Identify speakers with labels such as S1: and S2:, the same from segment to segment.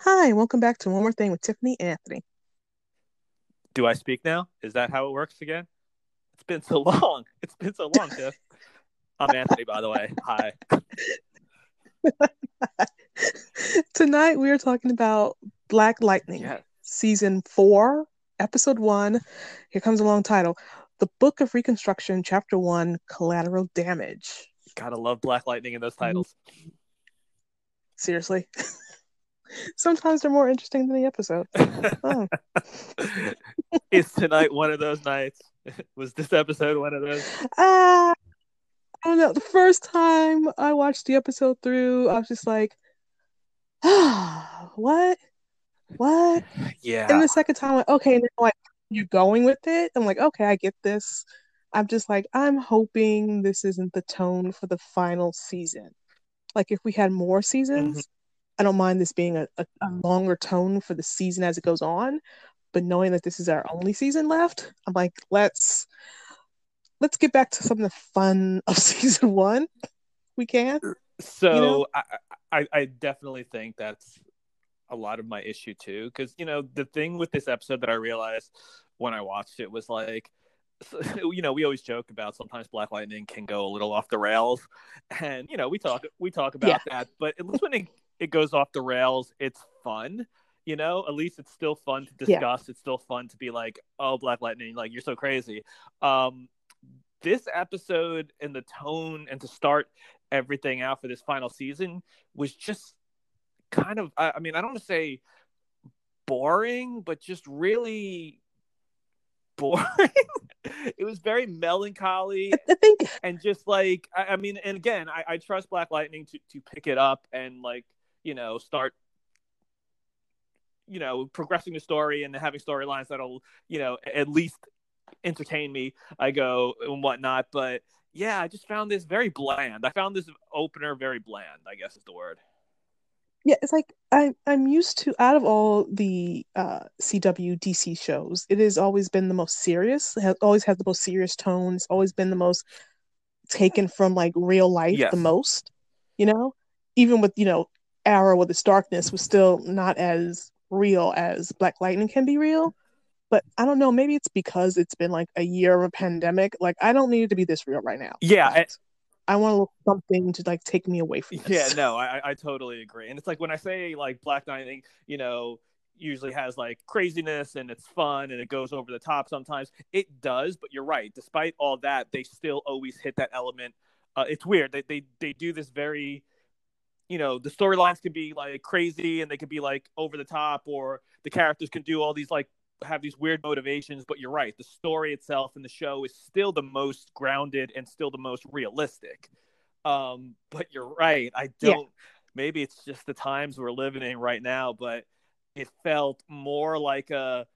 S1: Hi, welcome back to One More Thing with Tiffany and Anthony.
S2: Do I speak now? Is that how it works again? It's been so long. It's been so long, Tiff. I'm Anthony, by the way. Hi.
S1: Tonight we are talking about Black Lightning,
S2: Yeah.
S1: season four, episode one. Here comes a long title The Book of Reconstruction, chapter one Collateral Damage.
S2: Gotta love Black Lightning in those titles.
S1: Seriously. Sometimes they're more interesting than the episode. Oh.
S2: Is tonight one of those nights? Was this episode one of those?
S1: Ah, I don't know. The first time I watched the episode through, I was just like, ah, what? What?
S2: Yeah.
S1: And the second time, I'm like, okay, now like you're going with it. I'm like, okay, I get this. I'm just like, I'm hoping this isn't the tone for the final season. Like, if we had more seasons, I don't mind this being a, a, a um, longer tone for the season as it goes on. But knowing that this is our only season left, I'm like, let's let's get back to some of the fun of season one. We can.
S2: So
S1: You know?
S2: I, I I definitely think that's a lot of my issue too. Because you know the thing with this episode that I realized when I watched it was like, so, you know, we always joke about sometimes Black Lightning can go a little off the rails, and you know we talk we talk about that. But at least when it, it goes off the rails, it's fun. You know, at least it's still fun to
S1: Yeah.
S2: discuss. It's still fun to be like, "Oh, Black Lightning, like you're so crazy." Um, this episode and the tone and to start everything out for this final season was just kind of I, I mean I don't want to say boring but just really boring it was very melancholy
S1: I think
S2: and just like I, I mean and again I, I trust Black Lightning to, to pick it up and like you know start you know progressing the story and having storylines that'll you know at least entertain me I go and whatnot but yeah I just found this very bland I found this opener very bland I guess is the word
S1: yeah, it's like I I'm used to out of all the uh CW DC shows, it has always been the most serious. Has always had the most serious tones, always been the most taken from like real life
S2: Yes.
S1: the most. You know? Even with, you know, Arrow with this darkness was still not as real as Black Lightning can be real. But I don't know, maybe it's because it's been like a year of a pandemic. Like I don't need it to be this real right now.
S2: Yeah, I-
S1: I want to look something to like take me away from this.
S2: Yeah, no, I I totally agree. And it's like when I say like Black Lightning, you know, usually has like craziness and it's fun and it goes over the top sometimes. It does, but you're right. Despite all that, they still always hit that element. Uh, it's weird. They they they do this very you know, the storylines can be like crazy and they can be like over the top or the characters can do all these like have these weird motivations, but you're right. The story itself and the show is still the most grounded and still the most realistic. Um, but you're right. I don't. Maybe it's just the times we're living in right now, but it felt more like a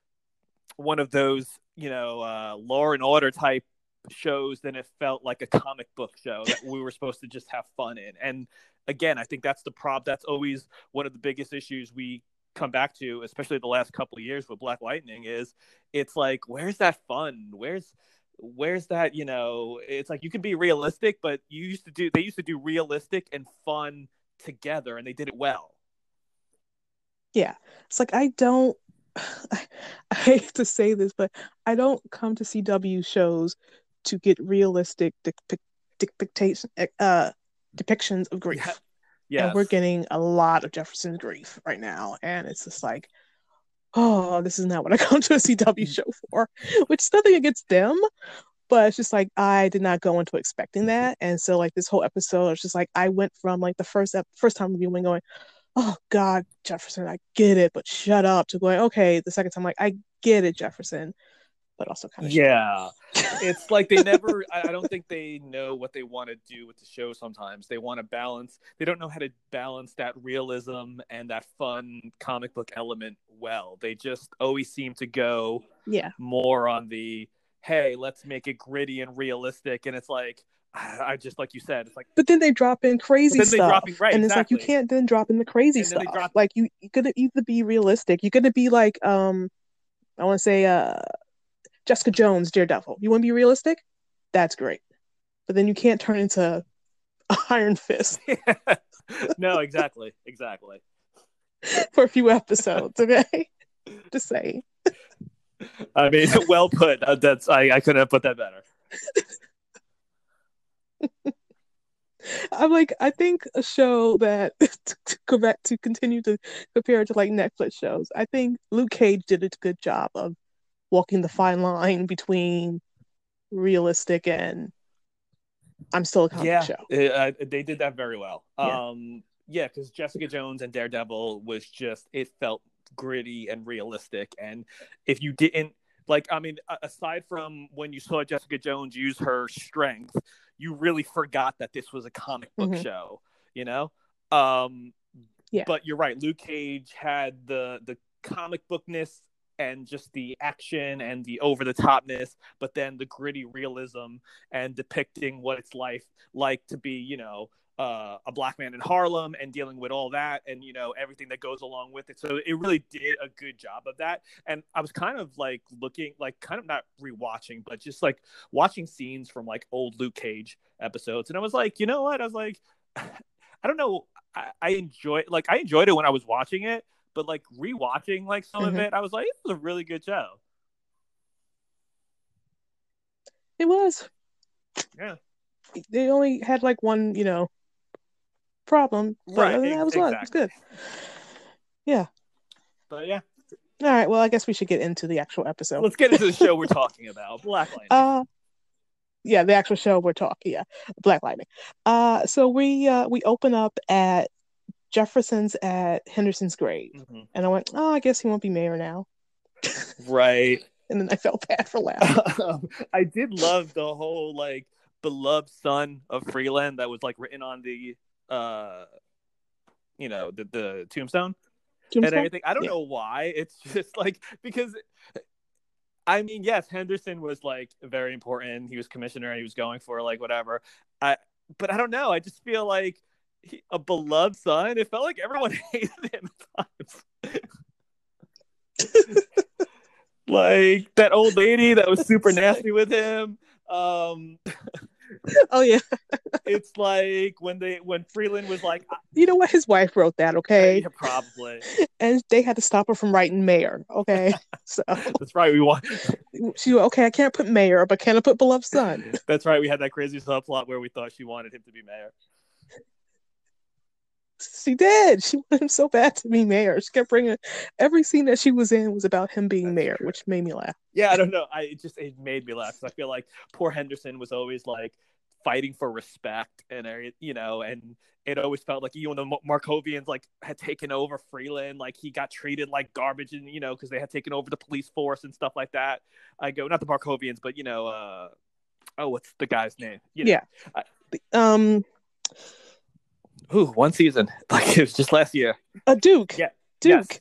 S2: one of those, you know, uh, Law and Order type shows than it felt like a comic book show that we were supposed to just have fun in. And again, I think that's the prob. That's always one of the biggest issues we come back to, especially the last couple of years with Black Lightning. Is it's like, where's that fun? Where's where's that you know it's like you can be realistic but you used to do they used to do realistic and fun together and they did it well
S1: Yeah. It's like I don't I hate to say this, but I don't come to CW shows to get realistic depic- depiction uh depictions of grief.
S2: Yeah. yeah
S1: And we're getting a lot of Jefferson's grief right now. And it's just like, oh, this is not what I come to a CW mm. show for. Which is nothing against them, but it's just like I did not go into expecting mm-hmm. that. And so like this whole episode, it's just like I went from like the first ep- first time viewing going, oh God, Jefferson, I get it, but shut up to going, okay, the second time like I get it, Jefferson, but also kind of
S2: yeah it's like they never I don't think they know what they want to do with the show sometimes they want to balance they don't know how to balance that realism and that fun comic book element well they just always seem to go
S1: yeah.
S2: more on the hey let's make it gritty and realistic and it's like i just like you said it's like
S1: But then they drop in crazy
S2: then
S1: stuff.
S2: right,
S1: and it's like you can't then drop in the crazy
S2: And then they
S1: stuff.
S2: drop-
S1: Like you you could either be realistic. You're gonna be like um I wanna say uh Jessica Jones, Daredevil. You wanna be realistic? That's great. But then you can't turn into a Iron Fist.
S2: no exactly exactly
S1: for a few episodes. Okay, just saying.
S2: I mean, well put. Uh, that's I, I couldn't have put that better.
S1: I'm like, I think a show that to go back to continue to compare it to like Netflix shows. I think Luke Cage did a good job of walking the fine line between realistic and I'm still a comic
S2: yeah,
S1: show.
S2: uh, they did that very well.
S1: Yeah.
S2: Um, yeah, because Jessica Jones and Daredevil was just it felt gritty and realistic, and if you didn't like, I mean, aside from when you saw Jessica Jones use her strength, you really forgot that this was a comic book
S1: Mhm.
S2: show. You know, um,
S1: Yeah.
S2: But you're right. Luke Cage had the the comic bookness and just the action and the over the topness, but then the gritty realism and depicting what it's life like to be, you know, uh, a black man in Harlem and dealing with all that and you know everything that goes along with it. So it really did a good job of that. And I was kind of like looking, like kind of not rewatching, but just like watching scenes from like old Luke Cage episodes, and I was like, you know what? I was like, I don't know. I, I enjoy like I enjoyed it when I was watching it, but like rewatching like some of
S1: Mhm.
S2: it, I was like, this was a really good show.
S1: It was.
S2: Yeah.
S1: They only had like one, you know, problem. But
S2: Right,
S1: than that, was,
S2: ex-
S1: it was good. Yeah.
S2: But yeah,
S1: All right. Well, I guess we should get into the actual episode.
S2: let's get into the show we're talking about, Black Lightning.
S1: Uh yeah, the actual show we're talking, yeah. Black Lightning. Uh so we uh we open up at Jefferson's at Henderson's grave.
S2: Mhm.
S1: And I went, Oh, I guess he won't be mayor now.
S2: Right.
S1: And then I felt bad for laughing.
S2: um, I did love the whole like beloved son of Freeland that was like written on the uh you know the the tombstone and everything. I don't
S1: Yeah.
S2: know why. It's just like because I mean, yes, Henderson was like very important. He was commissioner. and He was going for like whatever. I but I don't know. I just feel like he, a beloved son. It felt like everyone hated him at times. like that old lady that was super nasty with him. Um,
S1: Oh yeah.
S2: it's like when they when Freeland was like,
S1: You know what? His wife wrote that, okay?
S2: yeah, probably.
S1: And they had to stop her from writing mayor, okay? so
S2: That's right. We want.
S1: she went, okay, I can't put mayor, but can I put beloved son?
S2: That's right. We had that crazy subplot where we thought she wanted him to be mayor.
S1: She did. She wanted him so bad to be mayor. She kept bringing every scene that she was in was about him being
S2: That's
S1: mayor,
S2: true.
S1: which made me laugh.
S2: Yeah, I don't know. I it just it made me laugh. I feel like poor Henderson was always like fighting for respect and you know, and it always felt like even the Mar- Markovians like had taken over Freeland, like he got treated like garbage, and you know, because they had taken over the police force and stuff like that. I go not the Markovians, but you know, uh, oh, what's the guy's name? You know,
S1: Yeah. Um,
S2: Ooh, one season. Like it was just last year.
S1: a Duke.
S2: Yeah.
S1: Duke.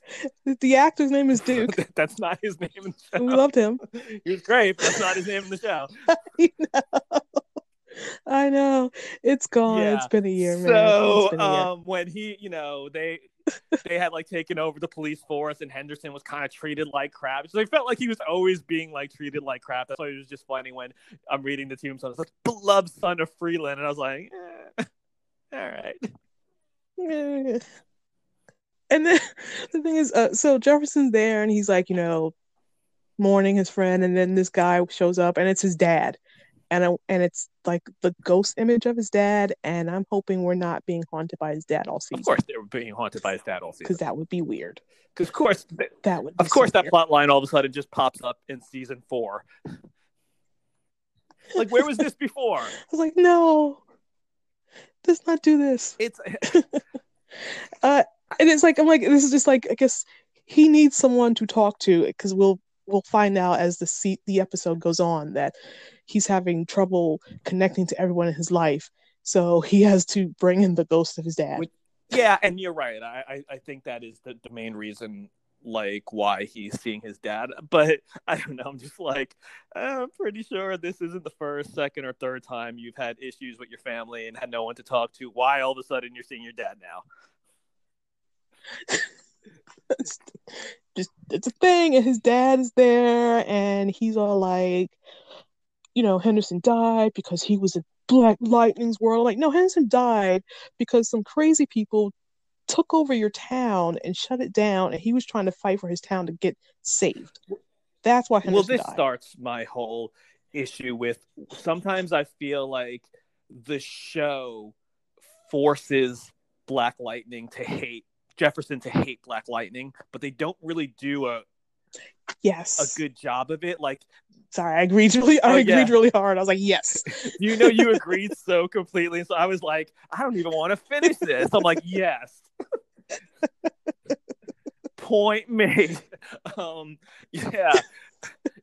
S1: The actor's name is Duke.
S2: that's not his name in the
S1: and we loved him.
S2: He was great, but that's not his name in the show.
S1: I know. I know. It's gone.
S2: Yeah.
S1: It's been a year, man.
S2: So
S1: a year.
S2: um, when he, you know, they they had like taken over the police force, and Henderson was kind of treated like crap. So I felt like he was always being like treated like crap. That's why it was just funny when I'm reading the tombstone. It's like beloved son of Freeland, and I was like, eh, all right.
S1: And then the thing is, uh, so Jefferson's there, and he's like, you know, mourning his friend, and then this guy shows up, and it's his dad, and I, and it's like the ghost image of his dad, and I'm hoping we're not being haunted by his dad all season.
S2: Of course, they were being haunted by his dad all season.
S1: because that would be weird.
S2: Because of course, th-
S1: That would, be
S2: of course, that plot line all of a sudden just pops up in season four. like, where was this before?
S1: I was like, no, let's not do this.
S2: It's
S1: Uh, and it's like I'm like this is just like I guess he needs someone to talk to because we'll we'll find out as the se- the episode goes on that he's having trouble connecting to everyone in his life, so he has to bring in the ghost of his dad.
S2: Yeah, and you're right. I, I, I think that is the, the main reason, like, why he's seeing his dad. But I don't know. I'm just like, I'm pretty sure this isn't the first, second, or third time you've had issues with your family and had no one to talk to. Why all of a sudden you're seeing your dad now?
S1: just it's a thing, and his dad is there, and he's all like, you know, Henderson died because he was in Black Lightning's world. Like, no, Henderson died because some crazy people took over your town and shut it down, and he was trying to fight for his town to get saved. That's why Henderson
S2: well, this
S1: died.
S2: starts my whole issue with. Sometimes I feel like the show forces Black Lightning to hate Jefferson to hate Black Lightning, but they don't really do a
S1: yes
S2: a good job of it. Like,
S1: sorry, I agreed really, I
S2: Oh,
S1: agreed
S2: yeah.
S1: really hard. I was like, yes,
S2: you know, you agreed so completely. So I was like, I don't even want to finish this. I'm like, yes. Point made. Um, yeah.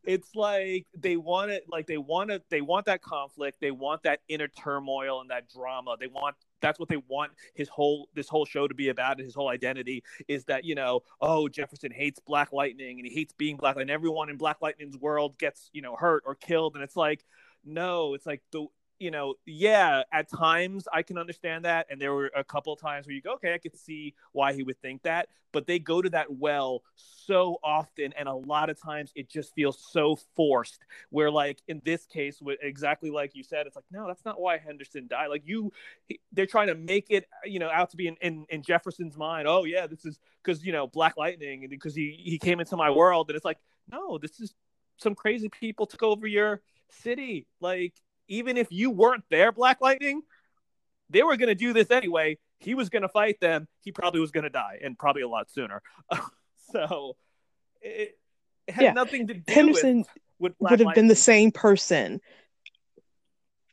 S2: It's like they want it, like they want it, they want that conflict, they want that inner turmoil and that drama. They want that's what they want his whole this whole show to be about and his whole identity is that you know oh jefferson hates black lightning and he hates being black and everyone in black lightning's world gets you know hurt or killed and it's like no it's like the you know yeah at times i can understand that and there were a couple times where you go okay i could see why he would think that but they go to that well so often and a lot of times it just feels so forced where like in this case with exactly like you said it's like no that's not why henderson died. Like you they're trying to make it you know out to be in, in, in jefferson's mind oh yeah this is because you know black lightning and because he he came into my world and it's like no this is some crazy people took over your city like even if you weren't there black lightning they were going to do this anyway he was going to fight them he probably was going to die and probably a lot sooner so it, it had
S1: Yeah.
S2: nothing to do
S1: Henderson
S2: with, with
S1: would have been the same person.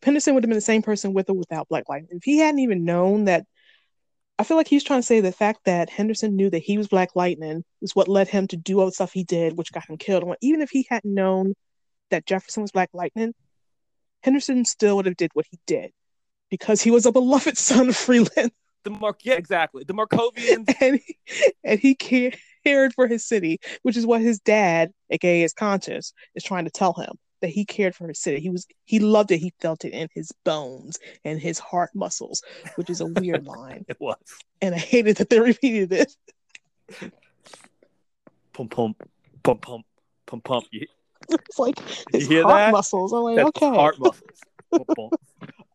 S1: Henderson would have been the same person with or without Black Lightning. If he hadn't even known that, I feel like he's trying to say the fact that Henderson knew that he was Black Lightning is what led him to do all the stuff he did, which got him killed. Even if he hadn't known that Jefferson was Black Lightning, Henderson still would have did what he did because he was a beloved son of Freeland
S2: the Mark yeah exactly the Markovians
S1: and he, and he cared for his city, which is what his dad, aka his conscience, is trying to tell him that he cared for his city. He was he loved it. He felt it in his bones and his heart muscles, which is a weird line.
S2: it was
S1: And I hated that they repeated it.
S2: pump pump pump pump pump pump you,
S1: It's like his
S2: You hear
S1: heart
S2: that?
S1: muscles. I'm like,
S2: that's
S1: okay.
S2: heart muscles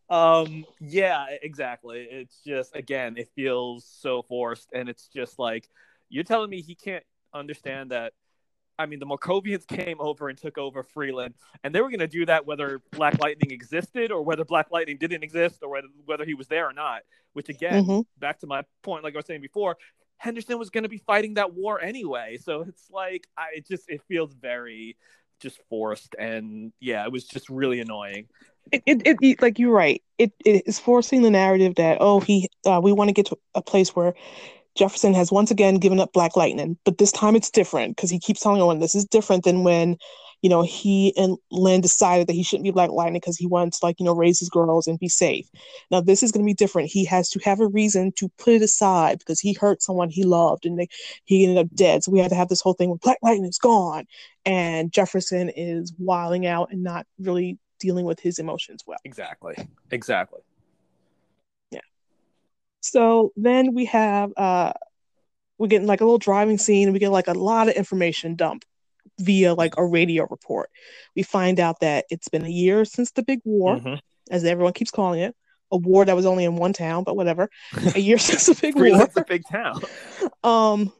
S2: um yeah exactly it's just again it feels so forced and it's just like you're telling me he can't understand that I mean, the Markovians came over and took over Freeland, and they were going to do that whether Black Lightning existed or whether Black Lightning didn't exist or whether, whether he was there or not. Which, again,
S1: Mhm.
S2: back to my point, like I was saying before, Henderson was going to be fighting that war anyway. So it's like, I it just, it feels very just forced. And yeah, it was just really annoying.
S1: It, it, it, like you're right. It, it is forcing the narrative that oh he uh, we want to get to a place where Jefferson has once again given up Black Lightning, but this time it's different because he keeps telling everyone this is different than when you know he and Lynn decided that he shouldn't be Black Lightning because he wants to, like you know raise his girls and be safe. Now this is going to be different. He has to have a reason to put it aside because he hurt someone he loved and they, he ended up dead. So we had to have this whole thing with Black Lightning is gone and Jefferson is wilding out and not really dealing with his emotions well.
S2: Exactly. Exactly. Yeah.
S1: So then we have uh we're getting like a little driving scene and we get like a lot of information dump via like a radio report. We find out that it's been a year since the big war,
S2: Mhm.
S1: as everyone keeps calling it. A war that was only in one town, but whatever. A year since the big war.
S2: Freeland's a big town.
S1: Um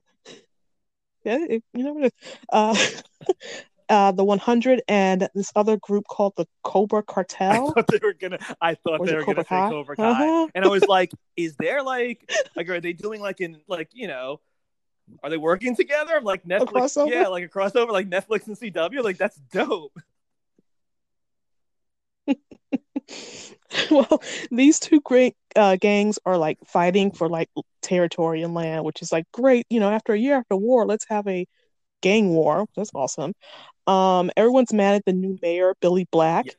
S1: yeah, it, you know what. Uh uh the 100 and this other group called the Cobra Cartel.
S2: I thought they were gonna. I thought they were gonna
S1: Cobra
S2: say
S1: Kai?
S2: Cobra Kai,
S1: Uh-huh.
S2: and I was like, "Is there like, like, are they doing like in like you know, are they working together? I'm Like Netflix? Yeah, like a crossover, like Netflix and CW. Like that's dope.
S1: well, these two great uh, gangs are like fighting for like territory and land, which is like great. You know, after a year after war, let's have a gang war. That's awesome. Um, everyone's mad at the new mayor, Billy Black,
S2: Yeah.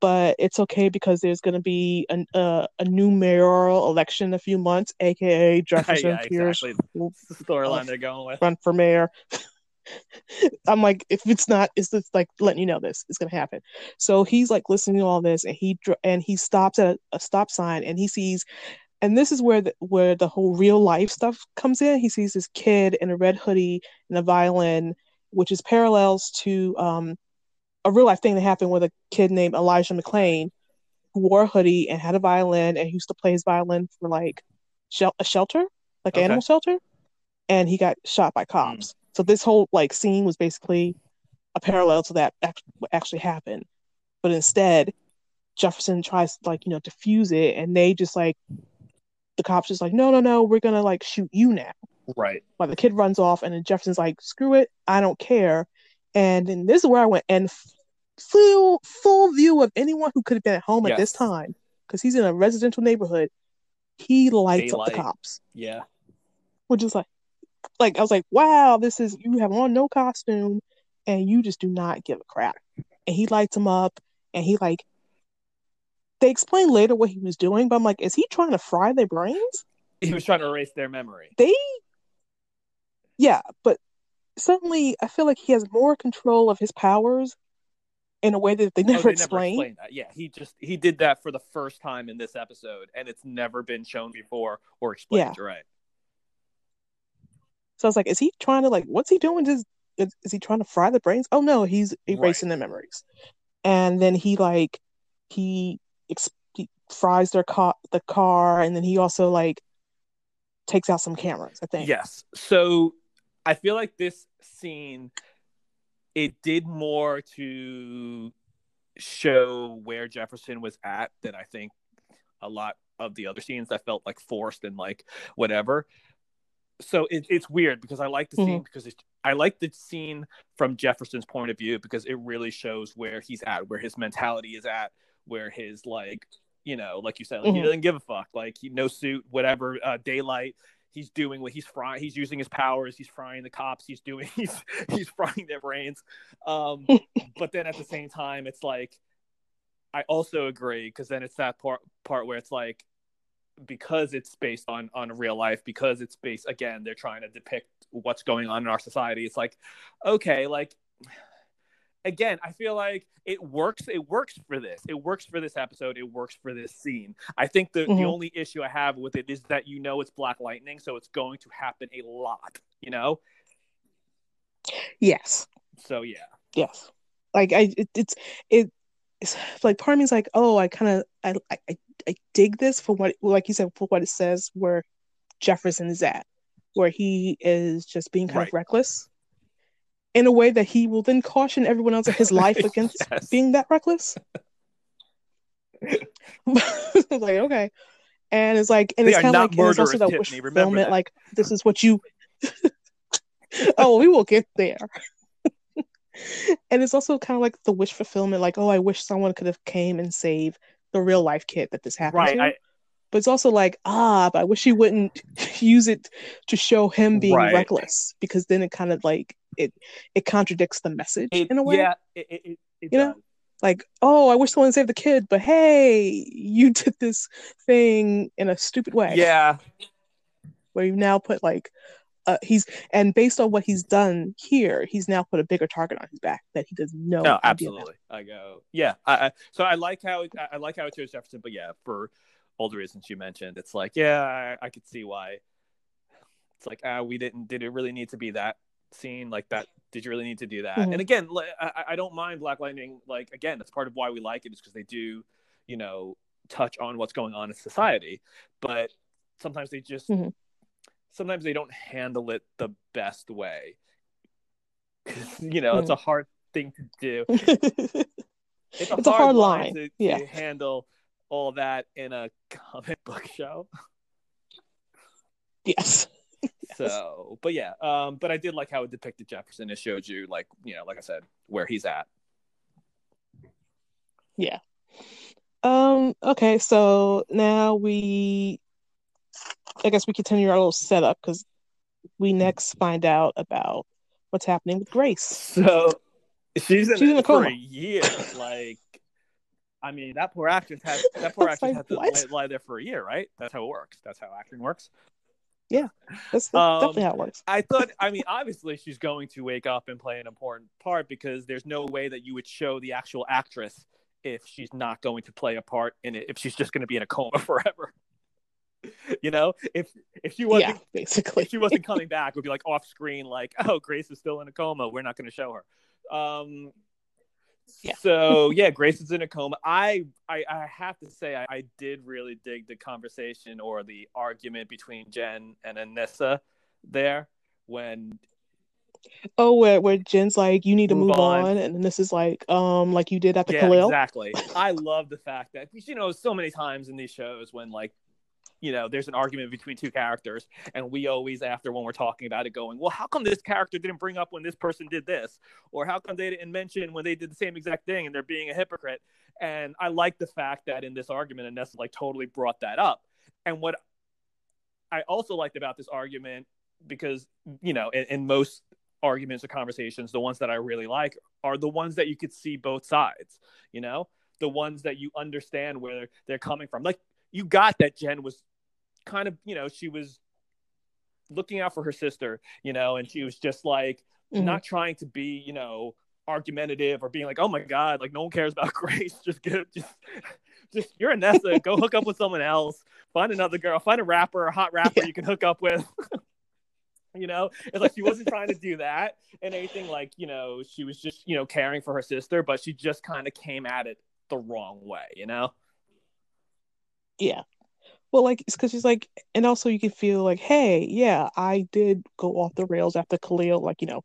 S1: But it's okay because there's going to be an, uh, a new mayoral election in a few months, aka Jefferson
S2: yeah,
S1: Pierce
S2: exactly. the storyline they're going with.
S1: run for mayor. I'm like, if it's not, it's just like letting you know this is gonna happen. So he's like listening to all this, and he and he stops at a, a stop sign, and he sees, and this is where the where the whole real life stuff comes in. He sees this kid in a red hoodie and a violin, which is parallels to um a real life thing that happened with a kid named Elijah McClain, who wore a hoodie and had a violin, and he used to play his violin for like shel- a shelter, like
S2: Okay.
S1: animal shelter, and he got shot by hmm. cops. So this whole like scene was basically a parallel to that act- what actually happened, but instead Jefferson tries to like you know defuse it, and they just like the cops just like no no no we're gonna like shoot you now.
S2: Right.
S1: While the kid runs off, and then Jefferson's like screw it I don't care, and then this is where I went and full full view of anyone who could have been at home at this time because he's in a residential neighborhood. He lights up the cops
S2: Yeah.
S1: which is like like I was like, wow, this is you have on no costume and you just do not give a crap. And he lights him up and he like they explain later what he was doing, but I'm like, is he trying to fry their brains?
S2: He was trying to erase their memory.
S1: They yeah, but suddenly I feel like he has more control of his powers in a way that they
S2: Oh,
S1: never
S2: they
S1: explain.
S2: never explained that. Yeah, he just he did that for the first time in this episode, and it's never been shown before or explained.
S1: Yeah.
S2: Right.
S1: So I was like, is he trying to like what's he doing? Is is, is he trying to fry the brains? Oh no, he's erasing their memories. And then he like he, ex- he fries their car the car and then he also like takes out some cameras, I think.
S2: Yes. So I feel like this scene it did more to show where Jefferson was at than I think a lot of the other scenes that felt like forced and like whatever. So it, it's weird because I like the scene because it's, I like the scene from Jefferson's point of view because it really shows where he's at, where his mentality is at, where his like, you know, like you said, like he
S1: Mhm.
S2: doesn't give a fuck, like he no suit, whatever, uh, daylight. He's doing what he's frying. He's using his powers. He's frying the cops. He's doing. He's he's frying their brains. Um, but then at the same time, it's like I also agree because then it's that part part where it's like because it's based on on real life because it's based again they're trying to depict what's going on in our society it's like okay like again i feel like it works it works for this it works for this episode it works for this scene i think the, the
S1: Mhm.
S2: only issue i have with it is that you know it's black lightning so it's going to happen a lot you know
S1: Yes.
S2: so yeah
S1: Yes. Like I it, it's it it's like part of me is like, oh, I kind of I, I I- I dig this for what like you said for what it says where Jefferson is at, where he is just being kind
S2: Right.
S1: of reckless in a way that he will then caution everyone else in his life against
S2: Yes.
S1: being that reckless. like okay, and it's like and
S2: They
S1: it's kind of like it's also that
S2: Tiffany,
S1: wish fulfillment.
S2: that.
S1: Like this is what you. oh, we will get there. and it's also kind of like the wish fulfillment. Like oh, I wish someone could have came and saved the real life kid that this happened
S2: right
S1: to.
S2: I,
S1: but it's also like ah, but I wish he wouldn't use it to show him being
S2: Right.
S1: reckless because then it kind of like it it contradicts the message
S2: it,
S1: in a way
S2: yeah it, it,
S1: You know? like, oh, I wish someone saved the kid, but hey, you did this thing in a stupid way.
S2: yeah
S1: Where you now put like, uh, he's and based on what he's done here, he's now put a bigger target on his back that he does no.
S2: no
S1: idea about.
S2: absolutely i go yeah I, I so i like how it, I- like how it shows jefferson but yeah for all the reasons you mentioned it's like yeah i, I could see why it's like ah we didn't did it really need to be that scene like that did you really need to do that
S1: Mhm.
S2: and again I, I don't mind black lightning like again that's part of why we like it is because they do you know touch on what's going on in society but sometimes they just
S1: Mhm. sometimes
S2: they don't handle it the best way. you know it's a hard thing to do it's a,
S1: It's a
S2: hard,
S1: hard
S2: line,
S1: line,
S2: to, to
S1: yeah.
S2: handle all that in a comic book show.
S1: yes.
S2: So, but yeah, um, but I did like how it depicted Jefferson. It showed you, like, you know, like I said, where he's at. Yeah.
S1: Um. Okay. So now we, I guess we continue our little setup because we next find out about what's happening with Grace.
S2: So she's in,
S1: She's in a
S2: for
S1: coma.
S2: a year. Like, I mean, that poor actress had that poor actress
S1: like,
S2: had to lay, lie there for a year, right? That's how it works. That's how acting works.
S1: That's, that's
S2: Um,
S1: definitely how it works.
S2: I thought, I mean, obviously she's going to wake up and play an important part because there's no way that you would show the actual actress if she's not going to play a part in it, if she's just going to be in a coma forever. you know, if if she wasn't
S1: Yeah, basically.
S2: if she wasn't coming back, it would be like off screen, like, oh, Grace is still in a coma. We're not going to show her. Um,
S1: Yeah.
S2: So yeah, Grace is in a coma. I I, I have to say I, I, did really dig the conversation or the argument between Jen and Anissa there when
S1: Oh, where where Jen's like, you need to move, move on. on. and this is like, um, like you did at the yeah, Khalil.
S2: Exactly. I love the fact that you know so many times in these shows when like you know there's an argument between two characters and we always after when we're talking about it going well how come this character didn't bring up when this person did this? Or how come they didn't mention when they did the same exact thing and they're being a hypocrite? And i like the fact that in this argument Nessa like totally brought that up. And what i also liked about this argument because you know in, in most arguments or conversations the ones that i really like are the ones that you could see both sides you know? The ones that you understand where they're coming from. Like you got that jen was kind of, you know, she was looking out for her sister, you know, and she was just like mm-hmm. not trying to be, you know, argumentative or being like, oh my God, like no one cares about Grace. Just get just just you're a Nessa, go hook up with someone else, find another girl, find a rapper, a hot rapper you can hook up with. you know, it's like she wasn't trying to do that and anything like, you know, she was just, you know, caring for her sister, but she just kind of came at it the wrong way, you know?
S1: Yeah. Well, like, it's because she's like, and also you can feel like, hey, yeah, I did go off the rails after Khalil, like, you know,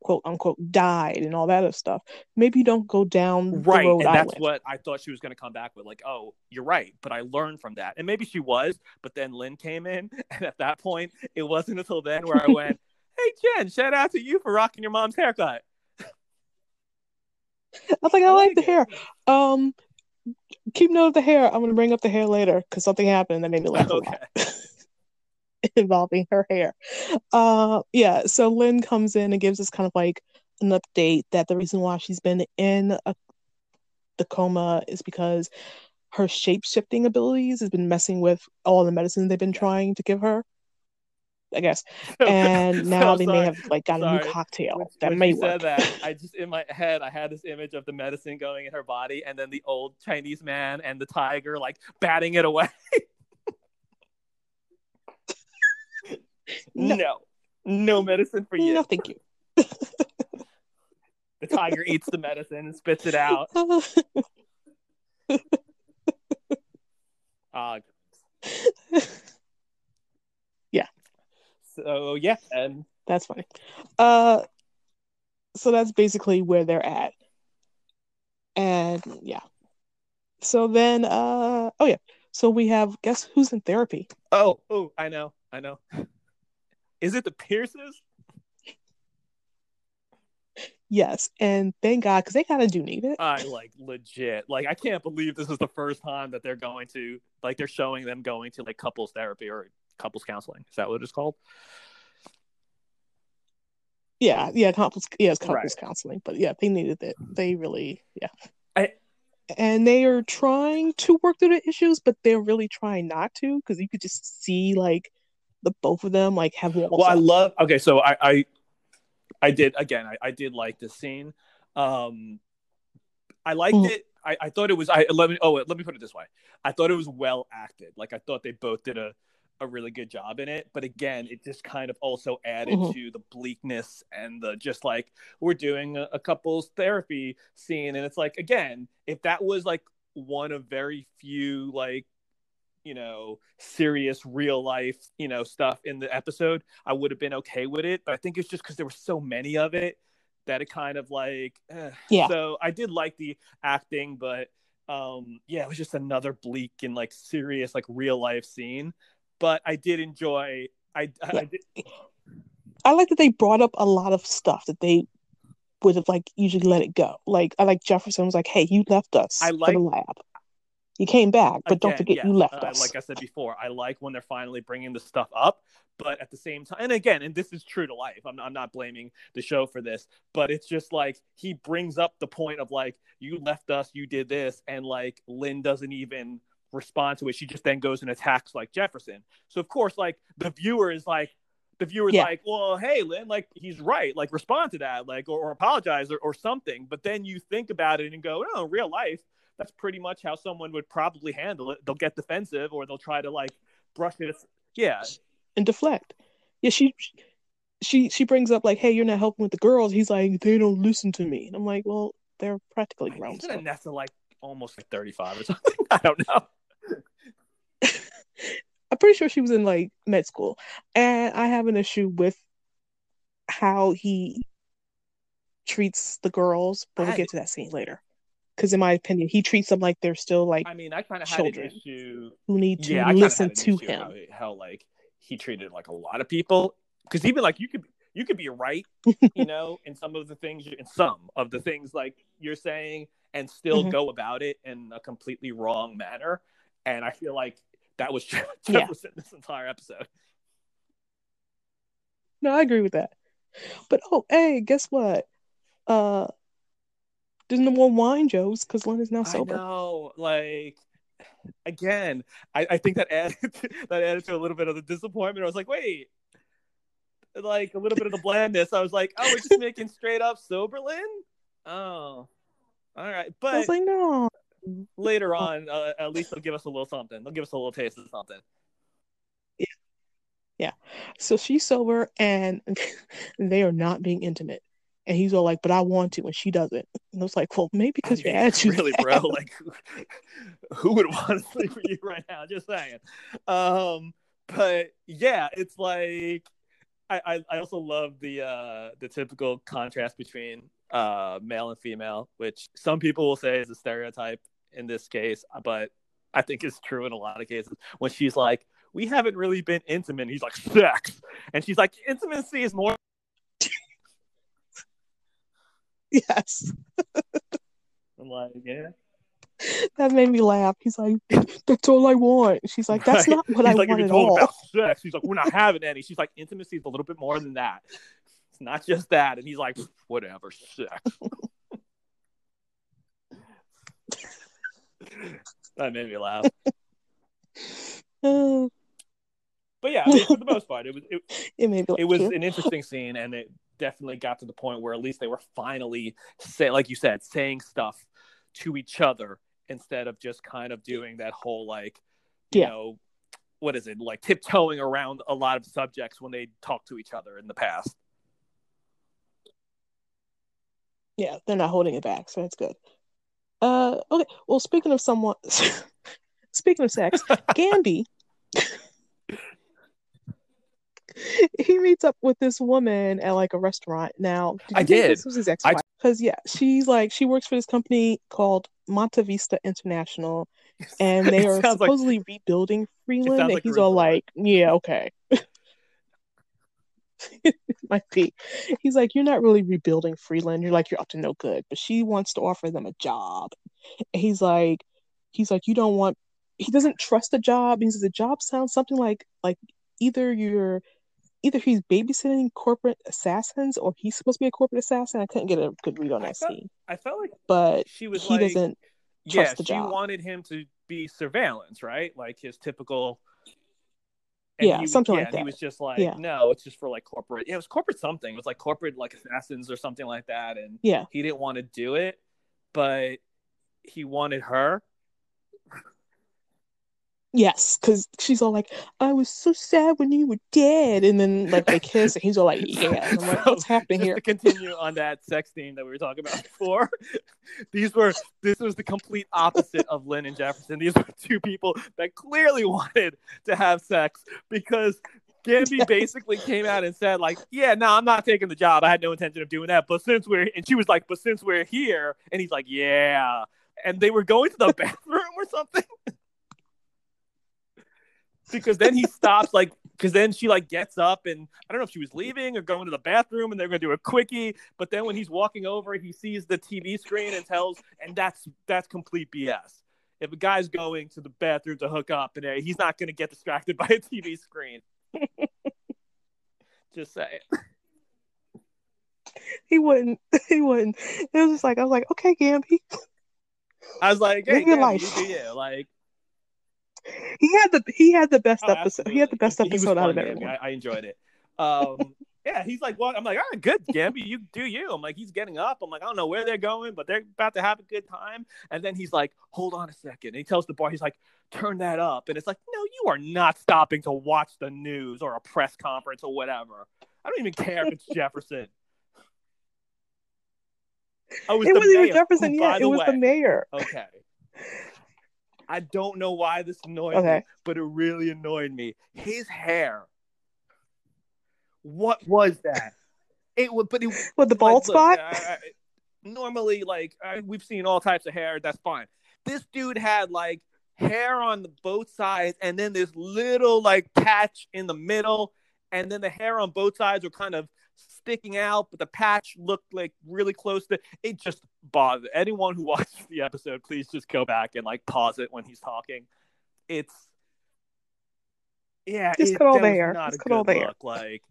S1: quote unquote, died and all that other stuff. Maybe you don't go down
S2: right.
S1: and
S2: that's what I thought she was going to come back with, like, oh, you're right, but I learned from that, and maybe she was, but then Lynn came in, and at that point, it wasn't until then where I went, hey, Jen, shout out to you for rocking your mom's haircut.
S1: I was like, I, I like, like the hair. Um, keep note of the hair. I'm gonna bring up the hair later because something happened that made me laugh okay. involving her hair. Uh, yeah. So Lynn comes in and gives us kind of like an update that the reason why she's been in a, the coma is because her shape shifting abilities has been messing with all the medicine they've been trying to give her. I guess. And now they may have like got sorry. a new cocktail when, that when may work. Said that,
S2: I just in my head I had this image of the medicine going in her body, and then the old Chinese man and the tiger like batting it away. no. no, no medicine for you.
S1: No, thank you.
S2: the tiger eats the medicine and spits it out. Ah. uh, so yeah, and
S1: that's funny. Uh, so that's basically where they're at, and yeah. So then, uh, oh yeah. So we have guess who's in therapy?
S2: Oh, oh, I know, I know. Is it the Pierces?
S1: Yes, and thank God because they kind of do need it.
S2: I like legit. Like I can't believe this is the first time that they're going to like they're showing them going to like couples therapy or couples counseling. Is that what it's called?
S1: Yeah, yeah, couples, yeah, it's couples right. counseling. But yeah, they needed it. They really, yeah.
S2: I,
S1: and they are trying to work through the issues, but they're really trying not to because you could just see like the both of them like have walls.
S2: Well, up. I love. Okay, so I, I, I did again. I, I did like this scene. Um, I liked mm. it. I, I thought it was. I let me. Oh, let me put it this way. I thought it was well acted. Like I thought they both did a a really good job in it. But again, it just kind of also added mm-hmm. to the bleakness and the just like we're doing a, a couples therapy scene. And it's like, again, if that was like one of very few like you know serious real life you know stuff in the episode i would have been okay with it but i think it's just because there were so many of it that it kind of like eh. yeah so i did like the acting but um yeah it was just another bleak and like serious like real life scene but I did enjoy. I I, did...
S1: I like that they brought up a lot of stuff that they would have like usually let it go. Like I like Jefferson was like, "Hey, you left us I like, for the lab. You came back, but Again, don't forget you left uh, us."
S2: Like I said before, I like when they're finally bringing the stuff up, but at the same time, and again, and this is true to life. I'm I'm not blaming the show for this, but it's just like he brings up the point of like, "You left us, you did this," and like Lynn doesn't even respond to it. She just then goes and attacks like Jefferson. So of course, like the viewer is like, the viewer's yeah. like, well, hey, Lynn, like he's right. Like respond to that, like or, or apologize or, or something. But then you think about it and go, no, in real life, that's pretty much how someone would probably handle it. They'll get defensive or they'll try to like brush it. Yeah,
S1: and deflect. Yeah, she she she brings up like, hey, you're not helping with the girls. He's like, they don't listen to me. And I'm like, well, they're practically grown.
S2: Isn't
S1: so.
S2: Nessa like almost like 35 or something? I don't know.
S1: I'm pretty sure she was in like med school, and I have an issue with how he treats the girls, but we'll get to that scene later. Because in my opinion, he treats them like they're still like
S2: I mean, I kind of had an
S1: Children.
S2: issue.
S1: who need to
S2: Yeah,
S1: listen to him.
S2: How, how like he treated like a lot of people. Because even like you could you could be right, you know, in some of the things, you- in some of the things like you're saying, and still
S1: Mhm.
S2: go about it in a completely wrong manner. And I feel like that was
S1: Yeah.
S2: This entire episode.
S1: No, I agree with that. But oh, hey, guess what? Uh, there's no more wine, Joes, because Lynn is now
S2: I
S1: sober.
S2: know, like again, I, I think that added that added to a little bit of the disappointment. I was like, wait, like a little bit of the blandness. I was like, oh, we're just making straight up Soberlin. Oh, all right, but I
S1: was like, no.
S2: Later on, uh, at least they'll give us a little something. They'll give us a little taste of something. Yeah. Yeah.
S1: So she's sober, and they are not being intimate. And he's all like, "But I want to," and she doesn't. And I was like, "Well, maybe because your attitude."
S2: really, bro. Like, who, who would want to sleep with you right now? Just saying. Um, but yeah, it's like I, I, I also love the uh the typical contrast between uh male and female, which some people will say is a stereotype in this case, but I think is true in a lot of cases. When she's like, "We haven't really been intimate," he's like, "Sex," and she's like, "Intimacy is more."
S1: yes,
S2: I'm like, yeah.
S1: that made me laugh. He's like, "That's all I want." She's like, "That's
S2: Right.
S1: not what
S2: He's
S1: I
S2: like,
S1: want at all."
S2: about sex. He's like, we're not having any. She's like, intimacy is a little bit more than that. It's not just that. And he's like, whatever, sex. that made me laugh. But yeah, I mean, for the most part, it was it,
S1: it made me
S2: it was an interesting scene, and it definitely got to the point where at least they were finally say, like you said, saying stuff to each other instead of just kind of doing that whole like, you
S1: Yeah.
S2: know, what is it like tiptoeing around a lot of subjects when they talk to each other in the past.
S1: Yeah, they're not holding it back, so that's good. Uh, okay. Well, speaking of someone, speaking of sex, Gambi, he meets up with this woman at like a restaurant. Now, did
S2: I did.
S1: This was his ex-wife because yeah, she's like she works for this company called Monta Vista International, and they are
S2: sounds like-
S1: supposedly rebuilding Freeland. And
S2: like
S1: he's all like, "Yeah, okay." Might be. He's like, "You're not really rebuilding Freeland. You're like you're up to no good." But she wants to offer them a job. And he's like, he's like, "You don't want." He doesn't trust the job. He says the job sounds something like like either you're either he's babysitting corporate assassins or he's supposed to be a corporate assassin. I couldn't get a good read on
S2: I
S1: that scene,
S2: I felt like
S1: but
S2: she was
S1: he
S2: like,
S1: doesn't
S2: yeah,
S1: trust the
S2: she
S1: job.
S2: wanted him to be surveillance, right? Like his typical. And
S1: Yeah,
S2: he-
S1: something
S2: yeah,
S1: like
S2: and He was just like,
S1: Yeah.
S2: no, it's just for like corporate. Yeah, it was corporate something. It was like corporate like assassins or something like that, and
S1: Yeah.
S2: he didn't want to do it, but he wanted her.
S1: Yes, because she's all like, I was so sad when you were dead. And then like they kiss and he's all like, Yeah. And I'm like, what's happening here?
S2: to continue on that sex theme that we were talking about before, these were this was the complete opposite of Lynn and Jefferson. These were two people that clearly wanted to have sex because Gambi basically came out and said like, "Yeah, no, I'm not taking the job. I had no intention of doing that. But since we're," and she was like, "But since we're here," and he's like, "Yeah," and they were going to the bathroom or something. Because then he stops like because then she like gets up and I don't know if she was leaving or going to the bathroom and they're gonna do a quickie, but then when he's walking over, he sees the TV screen and tells, and that's that's complete BS. If a guy's going to the bathroom to hook up and uh, he's not gonna get distracted by a TV screen. Just say it.
S1: He wouldn't. He wouldn't. It was just like I was like, okay, Gambi.
S2: I was like, hey, you you. Like
S1: He had the he had the best
S2: oh,
S1: episode. He had the best
S2: absolutely. Was
S1: episode out of everyone.
S2: I, I enjoyed it. Um yeah, he's like, well, I'm like, all right, good, Gambi, you do you. I'm like, he's getting up. I'm like, I don't know where they're going, but they're about to have a good time. And then he's like, hold on a second. And he tells the bar, he's like, turn that up. And it's like, no, you are not stopping to watch the news or a press conference or whatever. I don't even care if it's Jefferson. Oh,
S1: it
S2: the
S1: wasn't even Jefferson.
S2: who,
S1: Yeah, it was the mayor.
S2: Okay. I don't know why this annoyed
S1: Okay.
S2: me, but it really annoyed me. His hair. What was that? It was, but it
S1: With the bald
S2: like, look,
S1: spot.
S2: I- I- normally, like I, we've seen all types of hair. That's fine. This dude had like hair on the both sides, and then this little like patch in the middle, and then the hair on both sides were kind of sticking out, but the patch looked like really close to. It just bothered anyone who watched the episode. Please just go back and like pause it when he's talking. It's yeah,
S1: Just
S2: it,
S1: cut all
S2: that
S1: the hair.
S2: Not
S1: Just
S2: a
S1: cut all
S2: good
S1: the hair.
S2: Like,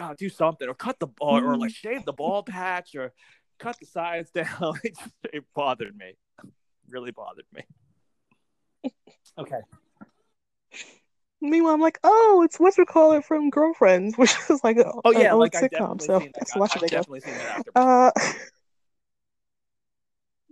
S2: uh, do something or cut the ball or like shave the ball patch or cut the sides down. It just it bothered me. Really bothered me. Okay.
S1: Meanwhile, I'm like, oh, it's what you call it from Girlfriends, which is like a,
S2: Oh yeah, like
S1: sitcom. So
S2: seen that.
S1: let's watch it again.
S2: definitely seen that actor.
S1: Uh,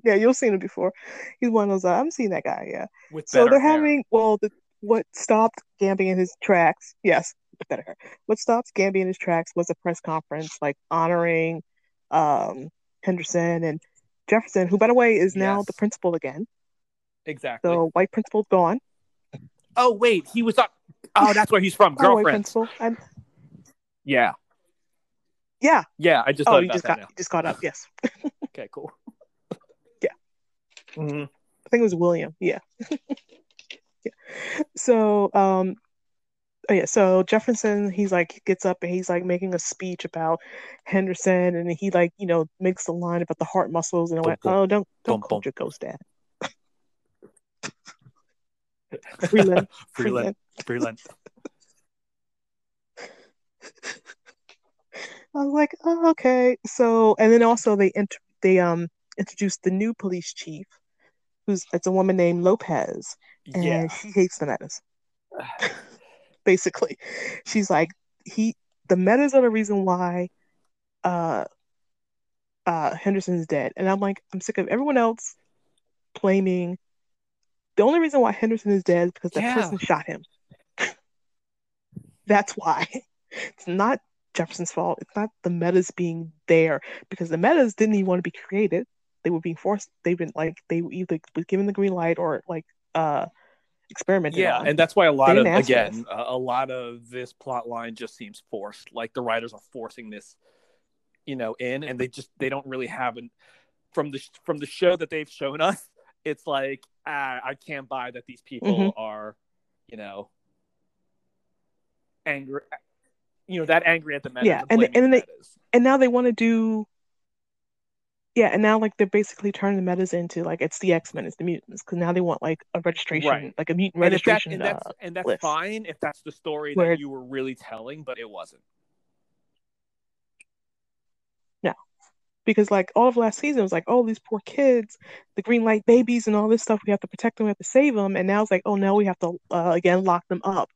S1: yeah, you've seen it before. He's one of those. Uh, I've seen that guy. Yeah.
S2: with
S1: So they're
S2: hair.
S1: having well, the, what stopped Gambi in his tracks? Yes, better hair. What stopped Gambi in his tracks was a press conference, like honoring um, Henderson and Jefferson, who, by the way, is now
S2: Yes.
S1: the principal again.
S2: exactly.
S1: The white principal's gone.
S2: oh wait, he was up. Oh, that's where he's from.
S1: Oh,
S2: Girlfriend.
S1: principal. And
S2: Yeah,
S1: yeah.
S2: yeah. I just
S1: Oh,
S2: thought
S1: you just got
S2: now.
S1: you just got up. Yes,
S2: Okay, cool.
S1: Yeah.
S2: hmm
S1: I think it was William. Yeah. yeah. So, um, oh yeah. So Jefferson, he's like gets up and he's like making a speech about Henderson, and he like you know makes the line about the heart muscles, and I
S2: Boom,
S1: went, oh, don't don't
S2: Boom,
S1: call
S2: boom.
S1: your ghost dad. Freeland.
S2: Freeland. Freeland.
S1: I was like, oh, okay. So, and then also they they um introduced the new police chief, who's it's a woman named Lopez, and
S2: Yeah.
S1: she hates the metas. Basically, she's like, he the metas are the reason why uh uh Henderson's dead, and I'm like, I'm sick of everyone else blaming. The only reason why Henderson is dead is because that
S2: Yeah.
S1: person shot him. That's why. It's not Jefferson's fault. It's not the metas being there because the metas didn't even want to be created. They were being forced. They've been like they were either was given the green light or like uh experimented
S2: Yeah,
S1: on.
S2: and that's why a lot of
S1: didn't ask for
S2: again, a, a lot of this plot line just seems forced. Like the writers are forcing this, you know, in, and they just they don't really have an from the from the show that they've shown us. It's like ah, I can't buy that these people
S1: Mhm.
S2: are, you know, angry. You know that angry at the metas.
S1: Yeah, and-
S2: blaming
S1: and
S2: the
S1: they- and now they want to do yeah, and now like they're basically turning the metas into like it's the X Men, it's the mutants because now they want like a registration,
S2: Right.
S1: like a mutant
S2: and if that,
S1: registration.
S2: and that's
S1: uh,
S2: and that's
S1: list.
S2: fine if that's the story
S1: Where-
S2: that you were really telling, but it wasn't.
S1: Because like all of last season was like, oh, these poor kids, the green light babies, and all this stuff. We have to protect them, we have to save them, and now it's like, oh, now we have to uh, again lock them up.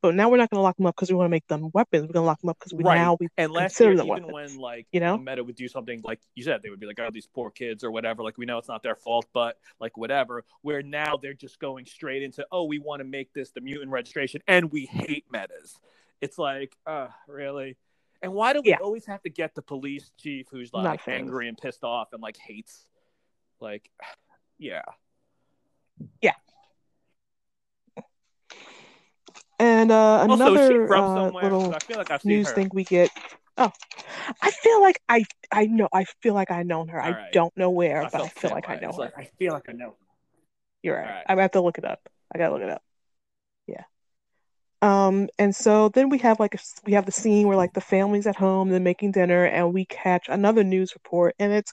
S1: But now we're not going to lock them up because we want to make them weapons. We're going to lock them up because we
S2: Right.
S1: now we
S2: And last
S1: consider
S2: year,
S1: them
S2: even
S1: weapons.
S2: when like
S1: you know?
S2: meta would do something like you said, they would be like, "Oh, these poor kids" or whatever. Like we know it's not their fault, but like whatever. Where now they're just going straight into, "Oh, we want to make this the mutant registration, and we hate metas." It's like, uh, really? And why do we
S1: Yeah.
S2: always have to get the police chief who's like angry and pissed off and like hates? Like, yeah, Yeah.
S1: And uh,
S2: Also,
S1: another
S2: from
S1: uh, little
S2: I feel like I've
S1: news
S2: her.
S1: thing we get. Oh, I feel like I I know I feel like I known her.
S2: All
S1: I
S2: right.
S1: don't know where, but I feel like I know
S2: It's
S1: her.
S2: like, I feel like I know.
S1: You're right.
S2: Right.
S1: I have to look it up. I gotta look it up. Um, and so then we have like a, we have the scene where like the family's at home, they're making dinner, and we catch another news report, and it's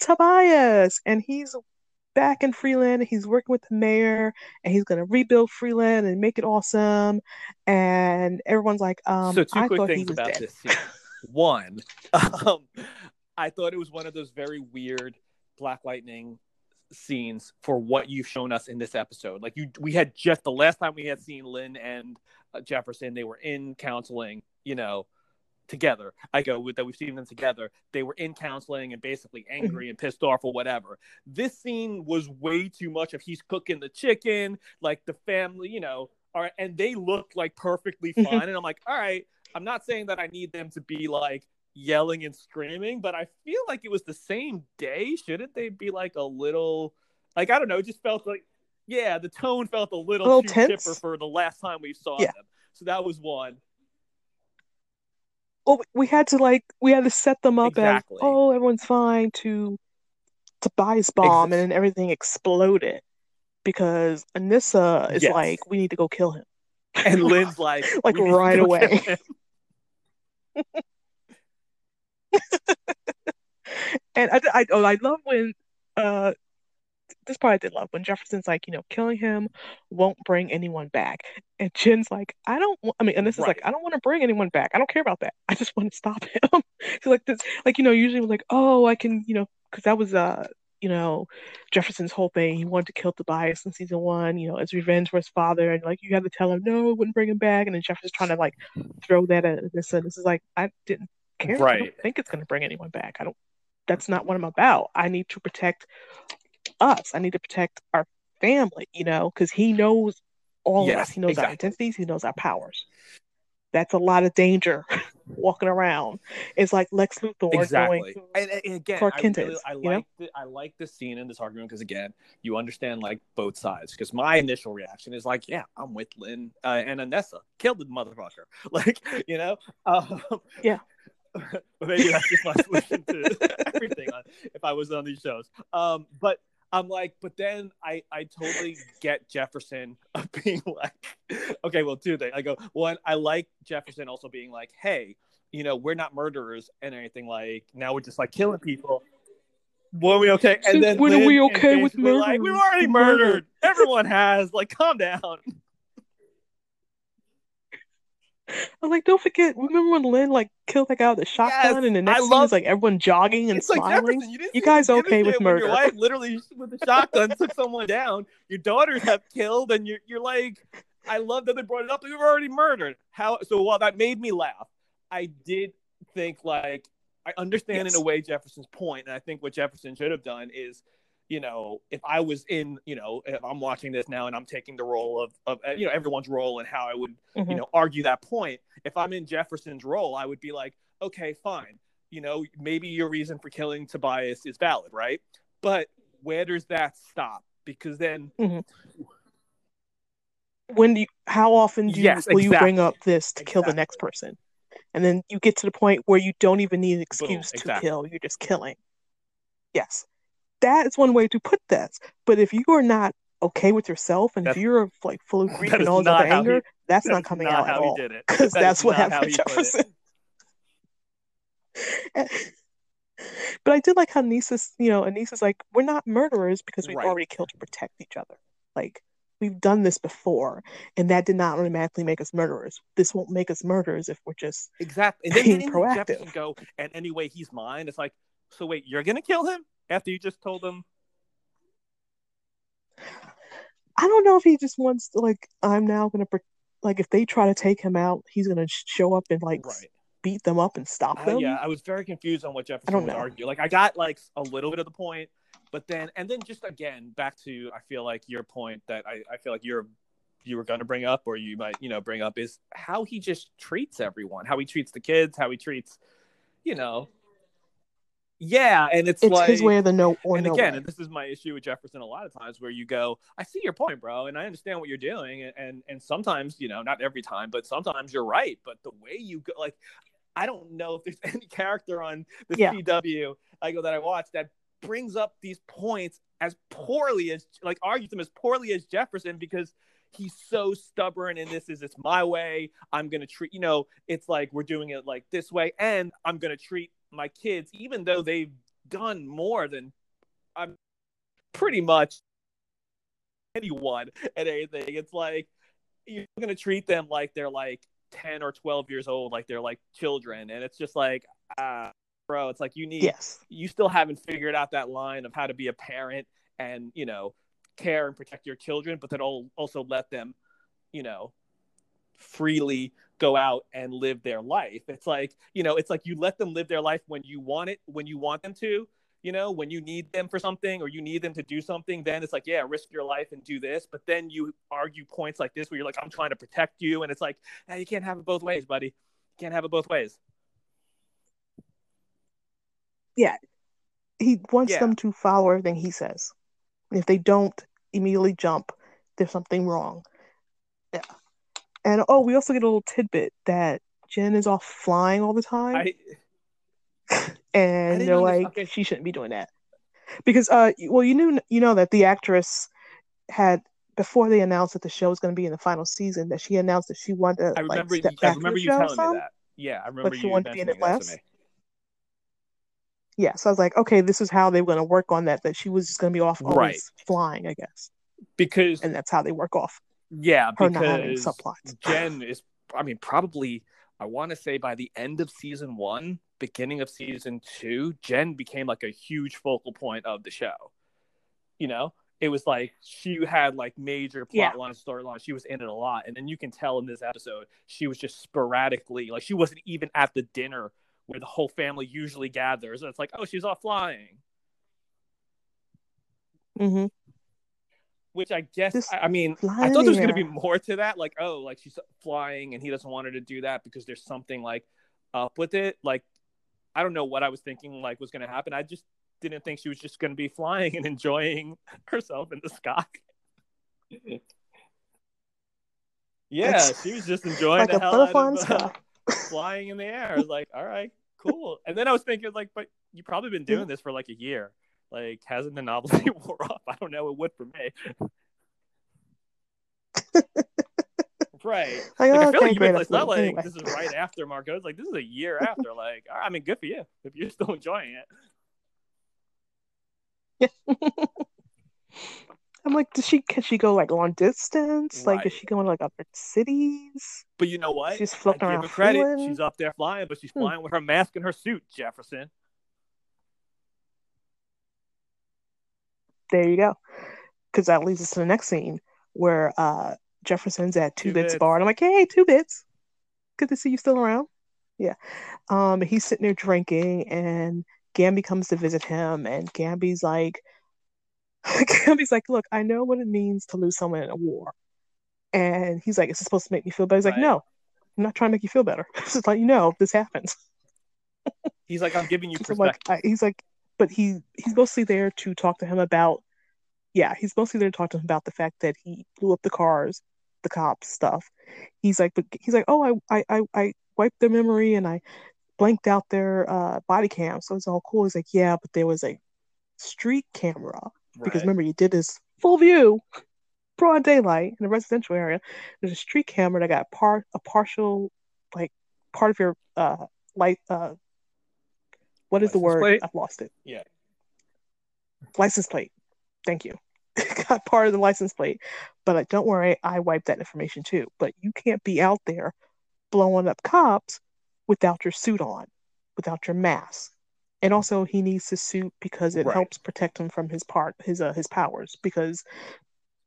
S1: Tobias, and he's back in Freeland. He's working with the mayor, and he's gonna rebuild Freeland and make it awesome. And everyone's like, um,
S2: so two
S1: I
S2: quick
S1: thought he
S2: things
S1: was
S2: about
S1: dead.
S2: this scene. One, um, I thought it was one of those very weird Black Lightning scenes for what you've shown us in this episode. Like you, we had just the last time we had seen Lynn and Jefferson, they were in counseling, you know, together. I go with that. We've seen them together. They were in counseling and basically angry and pissed off or whatever. This scene was way too much of he's cooking the chicken, like the family, you know, all right, and they looked like perfectly
S1: Mhm.
S2: fine. and I'm like, all right, I'm not saying that I need them to be like yelling and screaming, but I feel like it was the same day. Shouldn't they be like a little like I don't know, it just felt like yeah, the tone felt a little,
S1: A little
S2: too
S1: tense?
S2: chipper for the last time we saw
S1: Yeah.
S2: them. So that was one.
S1: Well, we had to like we had to set them up
S2: Exactly.
S1: as oh everyone's fine to Tobias bomb
S2: Ex-
S1: and then everything exploded because Anissa is
S2: Yes.
S1: like we need to go kill him.
S2: And Lynn's like
S1: Like,
S2: "We need to
S1: right away. And I, I, oh, I love when, uh, this part I did love when Jefferson's like, you know, killing him won't bring anyone back. And Jen's like, I don't, I mean, and this is like, I don't want to bring anyone back. I don't care about that. I just want to stop him. so like this, like, you know, usually we're like, oh, I can, you know, because that was, uh, you know, Jefferson's whole thing. He wanted to kill Tobias in season one, you know, as revenge for his father. And like, you had to tell him, no, I wouldn't bring him back. And then Jefferson's trying to like throw that at this. And this is like, I didn't care. I
S2: Right.
S1: don't think it's going to bring anyone back. I don't, that's not what I'm about. I need to protect us. I need to protect our family, you know, because he knows all of us. He knows our identities. He knows our powers. That's a lot of danger walking around. It's like Lex Luthor
S2: Exactly.
S1: going.
S2: And, and again,
S1: Clark
S2: I really, I like the, I like this scene in this argument because again, you understand like both sides. Because my initial reaction is like, yeah, I'm with Lynn uh, and Anissa. Killed the motherfucker. Like, you know. Um,
S1: Yeah.
S2: maybe that's just my solution to everything on, if I was on these shows. Um, but I'm like, but then I I totally get Jefferson of being like, okay, well, two things. I go one, I like Jefferson also being like, hey, you know, we're not murderers and anything like. Now we're just like killing people. Were we okay? And then
S1: when are we okay with
S2: were Like,
S1: murder?
S2: we've already murdered. Everyone has. Like, calm down.
S1: I'm like, don't forget. Remember when Lynn like killed that guy with a shotgun,
S2: Yes,
S1: and the next
S2: I
S1: scene is like everyone jogging and
S2: it's
S1: smiling.
S2: Jefferson. You,
S1: You guys
S2: to give a
S1: okay with
S2: when Your
S1: murder?
S2: wife literally with a shotgun took someone down. Your daughters have killed, and you're you're like, I love that they brought it up. But we've already murdered. How? So while that made me laugh, I did think like I understand
S1: Yes.
S2: in a way Jefferson's point, and I think what Jefferson should have done is. You know, if I was in, you know, if I'm watching this now and I'm taking the role of, of uh, you know, everyone's role and how I would
S1: Mhm.
S2: you know argue that point if i'm in jefferson's role i would be like okay fine you know maybe your reason for killing tobias is valid right but where does that stop because then
S1: when do you, how often do you,
S2: Yes,
S1: will you bring up this to kill the next person? And then you get to the point where you don't even need an excuse to
S2: exactly.
S1: kill. You're just killing. Yes. That is one way to put this. But if you are not okay with yourself and if you're like full of grief and all
S2: not
S1: anger,
S2: he-
S1: that's
S2: That
S1: not coming
S2: not
S1: out
S2: how
S1: at
S2: he
S1: all.
S2: did it
S1: Because
S2: That
S1: that's what happened to
S2: he put it.
S1: Jefferson. but I did like how Nisa's, you know, Anissa's like, we're not murderers because we've
S2: Right.
S1: already killed to protect each other. Like, we've done this before, and that did not automatically make us murderers. This won't make us murderers if we're just
S2: exactly and then
S1: Being proactive.
S2: jefferson go and anyway he's mine it's like so wait you're gonna kill him after you just told him
S1: I don't know if he just wants to like I'm now gonna like if they try to take him out, he's gonna show up and like
S2: right
S1: beat them up and stop
S2: Uh,
S1: them.
S2: yeah, I was very confused on what Jefferson
S1: don't
S2: would
S1: know.
S2: argue. Like, I got like a little bit of the point, but then and then just again back to I feel like your point that I, I feel like you're you were going to bring up or you might you know bring up is how he just treats everyone, how he treats the kids, how he treats, you know, yeah, and it's,
S1: It's
S2: like
S1: his way or the no or
S2: and
S1: no
S2: again,
S1: way.
S2: and this is my issue with Jefferson a lot of times where you go, I see your point, bro, and I understand what you're doing, and and, and sometimes, you know, not every time, but sometimes you're right. But the way you go, like, I don't know if there's any character on the
S1: Yeah.
S2: CW I go that I watch that brings up these points as poorly as like argues them as poorly as Jefferson because he's so stubborn and this is it's my way. I'm gonna treat you know, it's like we're doing it like this way, and I'm gonna treat my kids, even though they've done more than I'm pretty much anyone at anything. It's like you're gonna treat them like they're like 10 or 12 years old, like they're like children, and it's just like ah bro, it's like you need
S1: Yes.
S2: you still haven't figured out that line of how to be a parent and you know care and protect your children but then al- also let them you know freely go out and live their life it's like you know it's like you let them live their life when you want it when you want them to you know when you need them for something or you need them to do something then it's like yeah risk your life and do this but then you argue points like this where you're like i'm trying to protect you and it's like hey, you can't have it both ways buddy you can't have it both ways
S1: yeah, he wants
S2: Yeah.
S1: them to follow everything he says. If they don't immediately jump, there's something wrong. Yeah. And oh, we also get a little tidbit that Jen is off flying all the time,
S2: I
S1: and they're like,
S2: okay.
S1: she shouldn't be doing that because, uh, well, you knew, you know, that the actress had before they announced that the show was going to be in the final season, that she announced that she wanted to
S2: I
S1: like
S2: remember
S1: step
S2: you, I remember you telling
S1: some.
S2: me that. Yeah, I remember but
S1: she
S2: you
S1: wanted to be in it less. Yeah, so I was like, okay, this is how they were going to work on that. That she was just going to be off always
S2: Right.
S1: flying, I guess,
S2: Because
S1: and that's how they work off
S2: yeah,
S1: her not having
S2: because
S1: subplots.
S2: Jen is, I mean, probably, I want to say by the end of season one, beginning of season two, Jen became like a huge focal point of the show. You know, it was like she had like major plot
S1: Yeah.
S2: line, storyline. She was in it a lot. And then you can tell in this episode, she was just sporadically, like, she wasn't even at the dinner where the whole family usually gathers. And It's like, oh, she's off flying.
S1: hmm
S2: Which I guess,
S1: Just
S2: I I mean, I thought
S1: the
S2: there was going to be more to that. Like, oh, like she's flying and he doesn't want her to do that because there's something like up with it. Like, I don't know what I was thinking like was going to happen. I just didn't think she was just going to be flying and enjoying herself in the sky. yeah,
S1: It's
S2: she was just enjoying
S1: like
S2: the hell out of uh, flying in the air. I was like, all right, cool. And then I was thinking, like, but you've probably been doing this for like a year. Like, hasn't the novelty wore off? I don't know. It would for me. right.
S1: Like,
S2: Like, I feel like you've been, it's not like
S1: Anyway.
S2: this is right after Marco. It's like this is a year after. Like, I mean, good for you if you're still enjoying it.
S1: I'm like, does she can she go like long distance? Like, is she going to like other cities?
S2: But you know what?
S1: She's
S2: I
S1: floating
S2: give
S1: around
S2: her credit. She's up there flying, but she's
S1: Hmm.
S2: flying with her mask and her suit, Jefferson.
S1: There you go. Because that leads us to the next scene where uh Jefferson's at Two,
S2: Two
S1: Bits
S2: Bits.
S1: Bar, and I'm like, hey, Two Bits, good to see you still around. Yeah. Um, he's sitting there drinking, and Gambi comes to visit him, and Gambi's like, Gambi's like, look, I know what it means to lose someone in a war, and he's like, is it supposed to make me feel better? He's like, no, I'm not trying to make you feel better. Just like you know this happens.
S2: He's like, I'm giving you
S1: So, like,
S2: perspective.
S1: I, he's like, but he he's mostly there to talk to him about, yeah, he's mostly there to talk to him about the fact that he blew up the cars, the cops stuff. He's like, but he's like, oh, I I I, I wiped their memory and I blanked out their uh, body cam, so it's all cool. He's like, yeah, but there was a street camera because remember you did this full view, broad daylight in a residential area. There's a street camera that got part a partial like part of your uh light uh what is the word?
S2: plate?
S1: I've lost it.
S2: Yeah.
S1: License plate. Thank you. got part of the license plate. But like, don't worry, I wiped that information too. But you can't be out there blowing up cops without your suit on, without your mask. And also he needs the suit because it
S2: Right.
S1: helps protect him from his part his uh, his powers because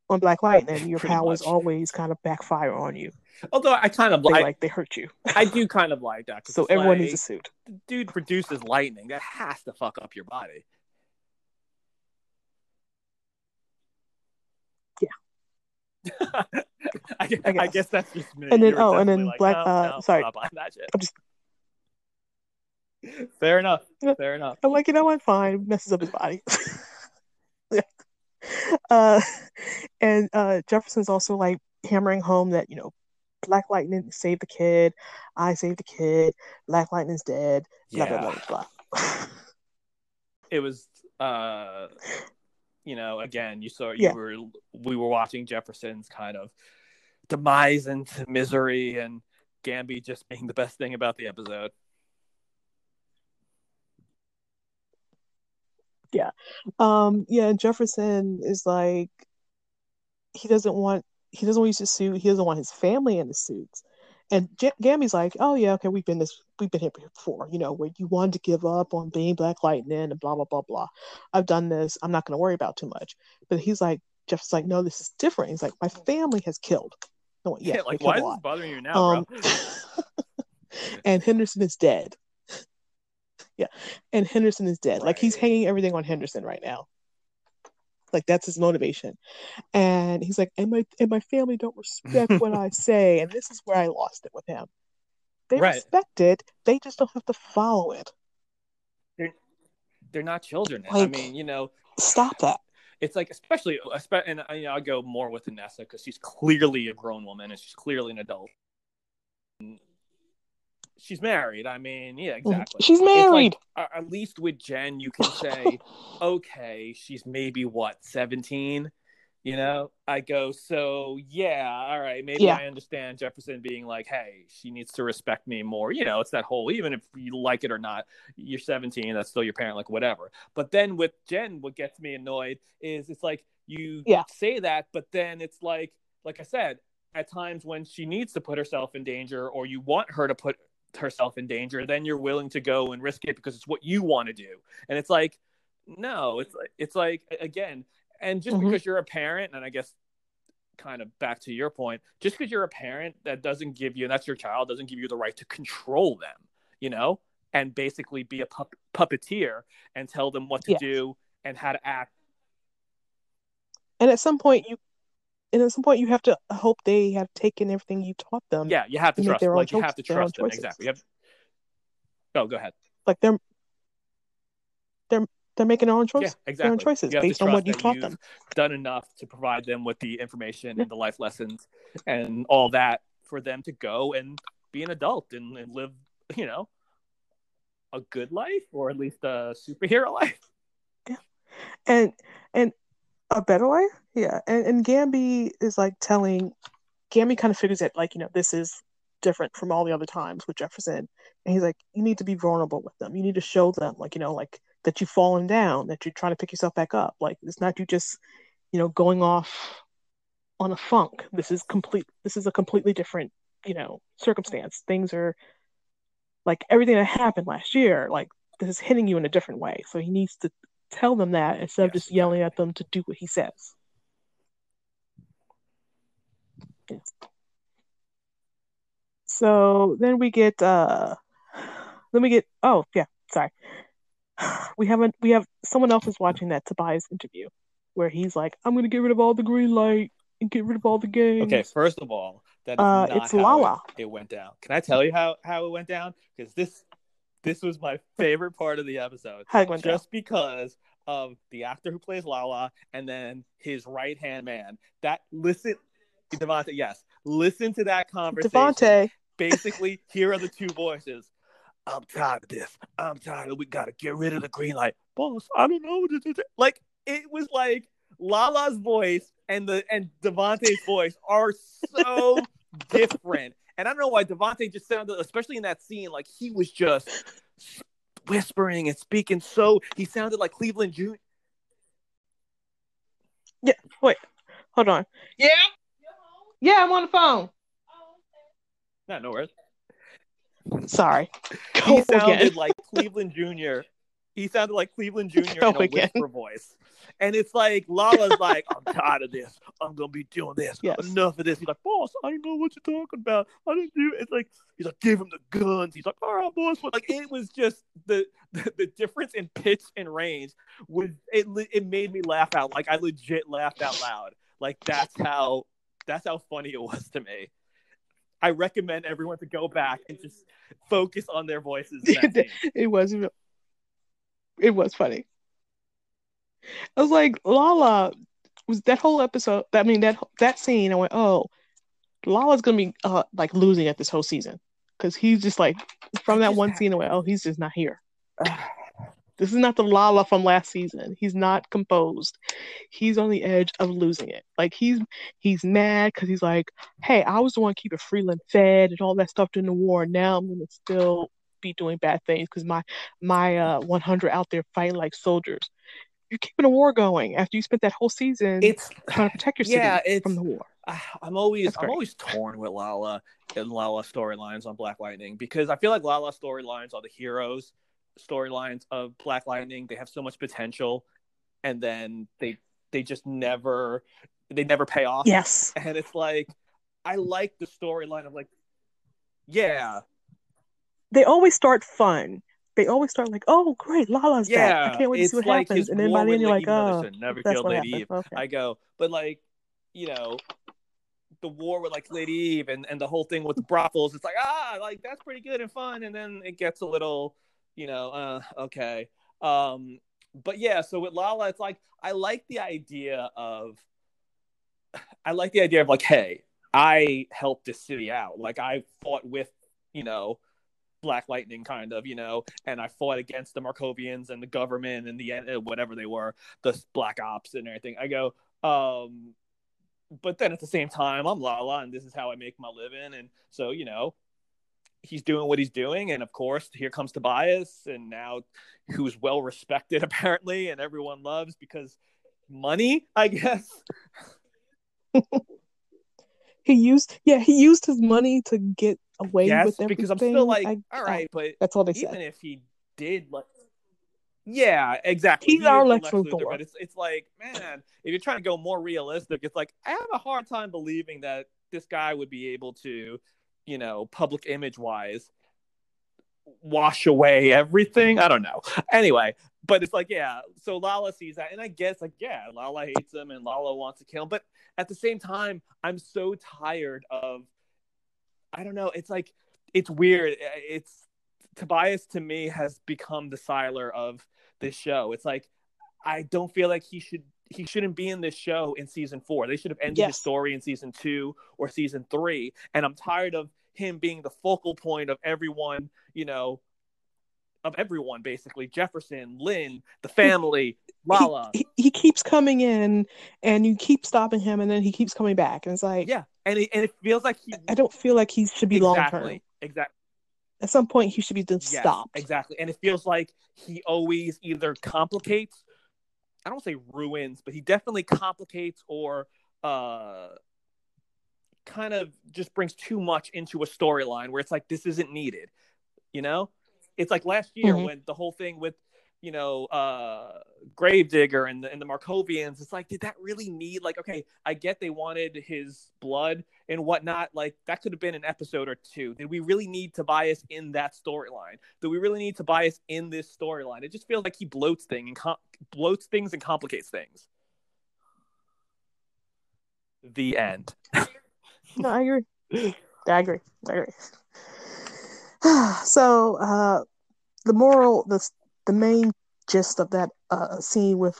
S1: on Black Lightning your
S2: Pretty
S1: powers
S2: much.
S1: always kind of backfire on you.
S2: Although I kind of
S1: They
S2: like,
S1: they hurt you.
S2: I do kind of like that. 'cause
S1: So everyone needs a suit.
S2: the dude produces lightning. That has to fuck up your body. I, guess,
S1: I
S2: I,
S1: guess.
S2: that's just me.
S1: And then- oh, and then
S2: like,
S1: Black-
S2: no,
S1: uh,
S2: no,
S1: sorry. I'm just-
S2: Fair enough. Fair enough.
S1: I'm like, you know what? Fine. Messes up his body. yeah. Uh, and uh, Jefferson's also like hammering home that you know, Black Lightning saved the kid. I saved the kid. Black Lightning's dead. Blah
S2: Yeah.
S1: blah blah blah.
S2: it was uh you know again you saw you
S1: Yeah.
S2: were we were watching jefferson's kind of demise into misery and gambi just being the best thing about the episode Yeah.
S1: um, yeah. Jefferson is like, he doesn't want he doesn't want to use his suit. He doesn't want his family in the suits. And J- Gambi's like, oh yeah, okay, we've been this, we've been here before, you know, where you wanted to give up on being Black Lightning and blah blah blah blah. I've done this. I'm not going to worry about too much. But he's like, Jeff's like, no, this is different. He's like, my family has killed. No, yeah, they
S2: like why is this bothering you now
S1: Um,
S2: bro
S1: and Henderson is dead. Yeah, and Henderson is dead. Like he's hanging everything on Henderson right now. Like that's his motivation. And he's like, and my and my family don't respect what I say, and this is where I lost it with him. They
S2: Right.
S1: respect it, they just don't have to follow it.
S2: they're they're not children. I mean, you know,
S1: Stop that.
S2: it's like especially, espe- and you know, I go more with Anissa because she's clearly a grown woman and she's clearly an adult. She's married. I mean, yeah, exactly.
S1: She's
S2: like,
S1: married.
S2: uh, at least with Jen, you can say, okay, she's maybe what, 17? You know, I go, so yeah, all right, maybe
S1: Yeah.
S2: I understand Jefferson being like, hey, she needs to respect me more. You know, it's that whole, even if you like it or not, you're 17, that's still your parent, like whatever. But then with Jen, what gets me annoyed is it's like you
S1: Yeah.
S2: say that, but then it's like, like I said, at times when she needs to put herself in danger or you want her to put herself in danger, then you're willing to go and risk it because it's what you want to do. And it's like, no, it's like it's like again, and just
S1: Mhm.
S2: because you're a parent, and I guess kind of back to your point, just because you're a parent, that doesn't give you, and that's your child, doesn't give you the right to control them, you know, and basically be a pup- puppeteer and tell them what to
S1: Yes.
S2: do and how to act.
S1: And at some point, you, and at some point, you have to hope they have taken everything you taught them.
S2: Yeah, you have to trust. Like you have to
S1: choices,
S2: trust them.
S1: choices.
S2: Exactly. Have... Oh, go ahead.
S1: Like they're, they're, they're making their own choices.
S2: Yeah,
S1: choices.
S2: exactly.
S1: Their own choices
S2: You have to
S1: based on what you taught
S2: you've
S1: them.
S2: Done enough to provide them with the information
S1: Yeah.
S2: and the life lessons and all that for them to go and be an adult and, and live, you know, a good life or at least a superhero life. Yeah.
S1: And and a better way yeah. And, and gambi is like telling gambi kind of figures that like you know this is different from all the other times with jefferson. And he's like you need to be vulnerable with them. You need to show them like you know like that you've fallen down that you're trying to pick yourself back up. Like it's not you just you know going off on a funk. This is complete this is a completely different you know circumstance. Things are like everything that happened last year like this is hitting you in a different way. So he needs to tell them that instead of just yelling at them to do what he says. Yes. So then we get uh then we get oh yeah, sorry. We haven't we have someone else is watching that Tobias interview where he's like, I'm gonna get rid of all the green light and get rid of all the games.
S2: Okay, first of all, that is
S1: Uh,
S2: not
S1: it's
S2: how
S1: Lala.
S2: It, it went down. Can I tell you how, how it went down? Because this this was my favorite part of the episode.
S1: How it went down.
S2: just because of the actor who plays Lala and then his right hand man. That listen, Devonte, yes, listen to that conversation.
S1: Devontae.
S2: Basically, here are the two voices. I'm tired of this. I'm tired of. We gotta get rid of the green light, boss. I don't know what to do. Like it was like Lala's voice and the and Devontae's voice are so different. And I don't know why Devontae just sounded, especially in that scene, like he was just whispering and speaking so he sounded like Cleveland Jr. Yeah, wait.
S1: Hold on. Yeah. Yeah, I'm on the phone.
S2: Not no worries.
S1: Sorry.
S2: He sounded
S1: again.
S2: like Cleveland Jr. He sounded like Cleveland Jr.
S1: Go
S2: in a
S1: again.
S2: whisper voice. And it's like Lala's like, I'm tired of this. I'm gonna be doing this.
S1: Yes.
S2: Enough of this. He's like, boss, I don't know what you're talking about. I didn't do it. It's like he's like, give him the guns. He's like, all right, boss. But like it was just the, the the difference in pitch and range was it it made me laugh out. Like I legit laughed out loud. Like that's how that's how funny it was to me. I recommend everyone to go back and just focus on their voices. In that scene.
S1: it was it was funny. I was like, Lala was that whole episode. I mean that that scene. I went, oh, Lala's gonna be uh, like losing it this whole season because he's just like from that one scene. I went, oh, he's just not here. This is not the Lala from last season. He's not composed. He's on the edge of losing it. Like he's he's mad because he's like, hey, I was the one keeping Freeland fed and all that stuff during the war. Now I'm gonna still be doing bad things because my my uh 100 out there fighting like soldiers. You're keeping a war going after you spent that whole season
S2: It's
S1: trying to protect your city
S2: yeah, it's
S1: from the war.
S2: I- I'm always I'm always torn with Lala and Lala storylines on Black Lightning because I feel like Lala storylines are the heroes storylines of Black Lightning. They have so much potential, and then they they just never they never pay off.
S1: Yes.
S2: and it's like I like the storyline of like yeah
S1: They always start fun. They always start like, oh great, Lala's back. I can't wait to see what
S2: like
S1: happens. And then by the end you're like, oh,
S2: never
S1: that's
S2: killed
S1: what
S2: Lady
S1: happened.
S2: Eve.
S1: Okay.
S2: I go, but like, you know, the war with like Lady Eve and, and the whole thing with the brothels, it's like, ah, like that's pretty good and fun. And then it gets a little, you know, uh, okay. Um, but yeah, so with Lala, it's like I like the idea of I like the idea of like, hey, I helped this city out. Like I fought with, you know, Black Lightning, kind of, you know, and I fought against the Markovians and the government and the uh, whatever they were, the Black Ops and everything. I go, um, but then at the same time, I'm Lala, and this is how I make my living, and so you know, he's doing what he's doing, and of course, here comes Tobias, and now who's well respected apparently, and everyone loves because money, I guess.
S1: he used, yeah, he used his money to get away
S2: yes,
S1: with everything.
S2: because I'm still like,
S1: I-
S2: all right, but
S1: that's all they
S2: even
S1: said.
S2: if he did like yeah exactly
S1: He's
S2: He
S1: our Lex Luthor.
S2: but it's it's like man if you're trying to go more realistic it's like i have a hard time believing that this guy would be able to you know public image wise wash away everything i don't know anyway but it's like yeah so lala sees that and i guess like yeah lala hates him and lala wants to kill him but at the same time i'm so tired of i don't know it's like it's weird it's Tobias to me has become the Sylar of this show. It's like I don't feel like he should he shouldn't be in this show in season four. They should have ended his
S1: Yes.
S2: story in season two or season three. And I'm tired of him being the focal point of everyone, you know, of everyone basically. Jefferson, Lynn, the family, Lala.
S1: He, he, keeps coming in, and you keep stopping him, and then he keeps coming back, and it's like,
S2: yeah. And it, and it feels like he
S1: I don't feel like he should be long term.
S2: exactly exactly
S1: At some point, he should be just
S2: Yes,
S1: stopped.
S2: Exactly. And it feels like he always either complicates, I don't say ruins, but he definitely complicates or uh kind of just brings too much into a storyline where it's like this isn't needed. You know? It's like last year
S1: Mhm.
S2: when the whole thing with you know, uh Gravedigger and the and the Markovians, it's like, did that really need like okay, I get they wanted his blood and whatnot. Like that could have been an episode or two. Did we really need Tobias in that storyline? Do we really need Tobias in this storyline? It just feels like he bloats thing and com- bloats things and complicates things. The end.
S1: No, I agree. I agree. I agree. so, uh, the moral, the the main gist of that uh, scene with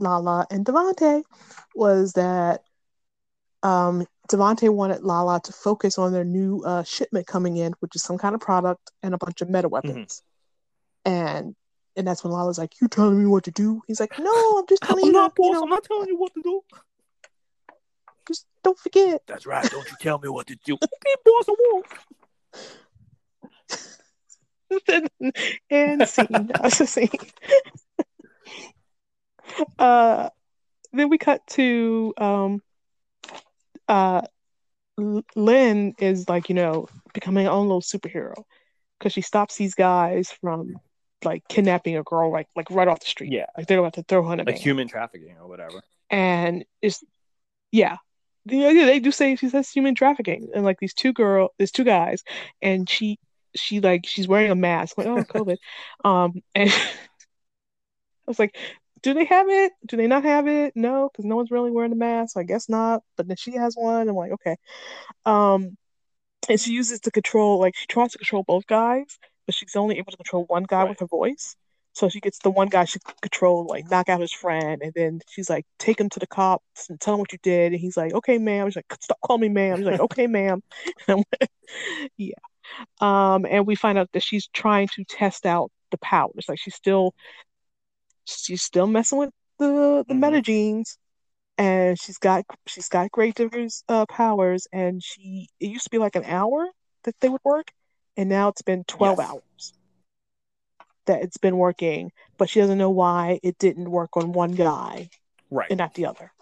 S1: Lala and Devante was that um, Devante wanted Lala to focus on their new uh, shipment coming in, which is some kind of product and a bunch of meta weapons. And and that's when Lala's like, "You telling me what to do?" He's like, "No, I'm just telling
S2: I'm
S1: you,
S2: not
S1: not, you
S2: boss.
S1: know,
S2: I'm not telling you what to do.
S1: just don't forget."
S2: That's right. Don't you tell me what to do. Okay, boss, I won't.
S1: and scene. That's a scene. uh, then we cut to um, uh, Lynn is like you know becoming her own little superhero because she stops these guys from like kidnapping a girl like like right off the street.
S2: Yeah.
S1: like they're about to throw her in a
S2: Like human trafficking or whatever.
S1: and it's yeah. Yeah, they do say she says human trafficking and like these two girl there's two guys and she she like she's wearing a mask like oh COVID um and I was like do they have it do they not have it no because no one's really wearing a mask I guess not but then she has one I'm like okay um and she uses to control like she tries to control both guys but she's only able to control one guy
S2: Right.
S1: with her voice so she gets the one guy she control, like knock out his friend, and then she's like, take him to the cops and tell him what you did. And he's like, okay, ma'am. She's like, stop calling me ma'am. He's like, okay, ma'am. Like, yeah. Um, and we find out that she's trying to test out the powers. Like she's still, she's still messing with the the
S2: Mhm.
S1: meta genes, and she's got she's got great diverse uh, powers. And she it used to be like an hour that they would work, and now it's been twelve
S2: Yes.
S1: hours that it's been working, but she doesn't know why it didn't work on one guy
S2: Right.
S1: and not the other.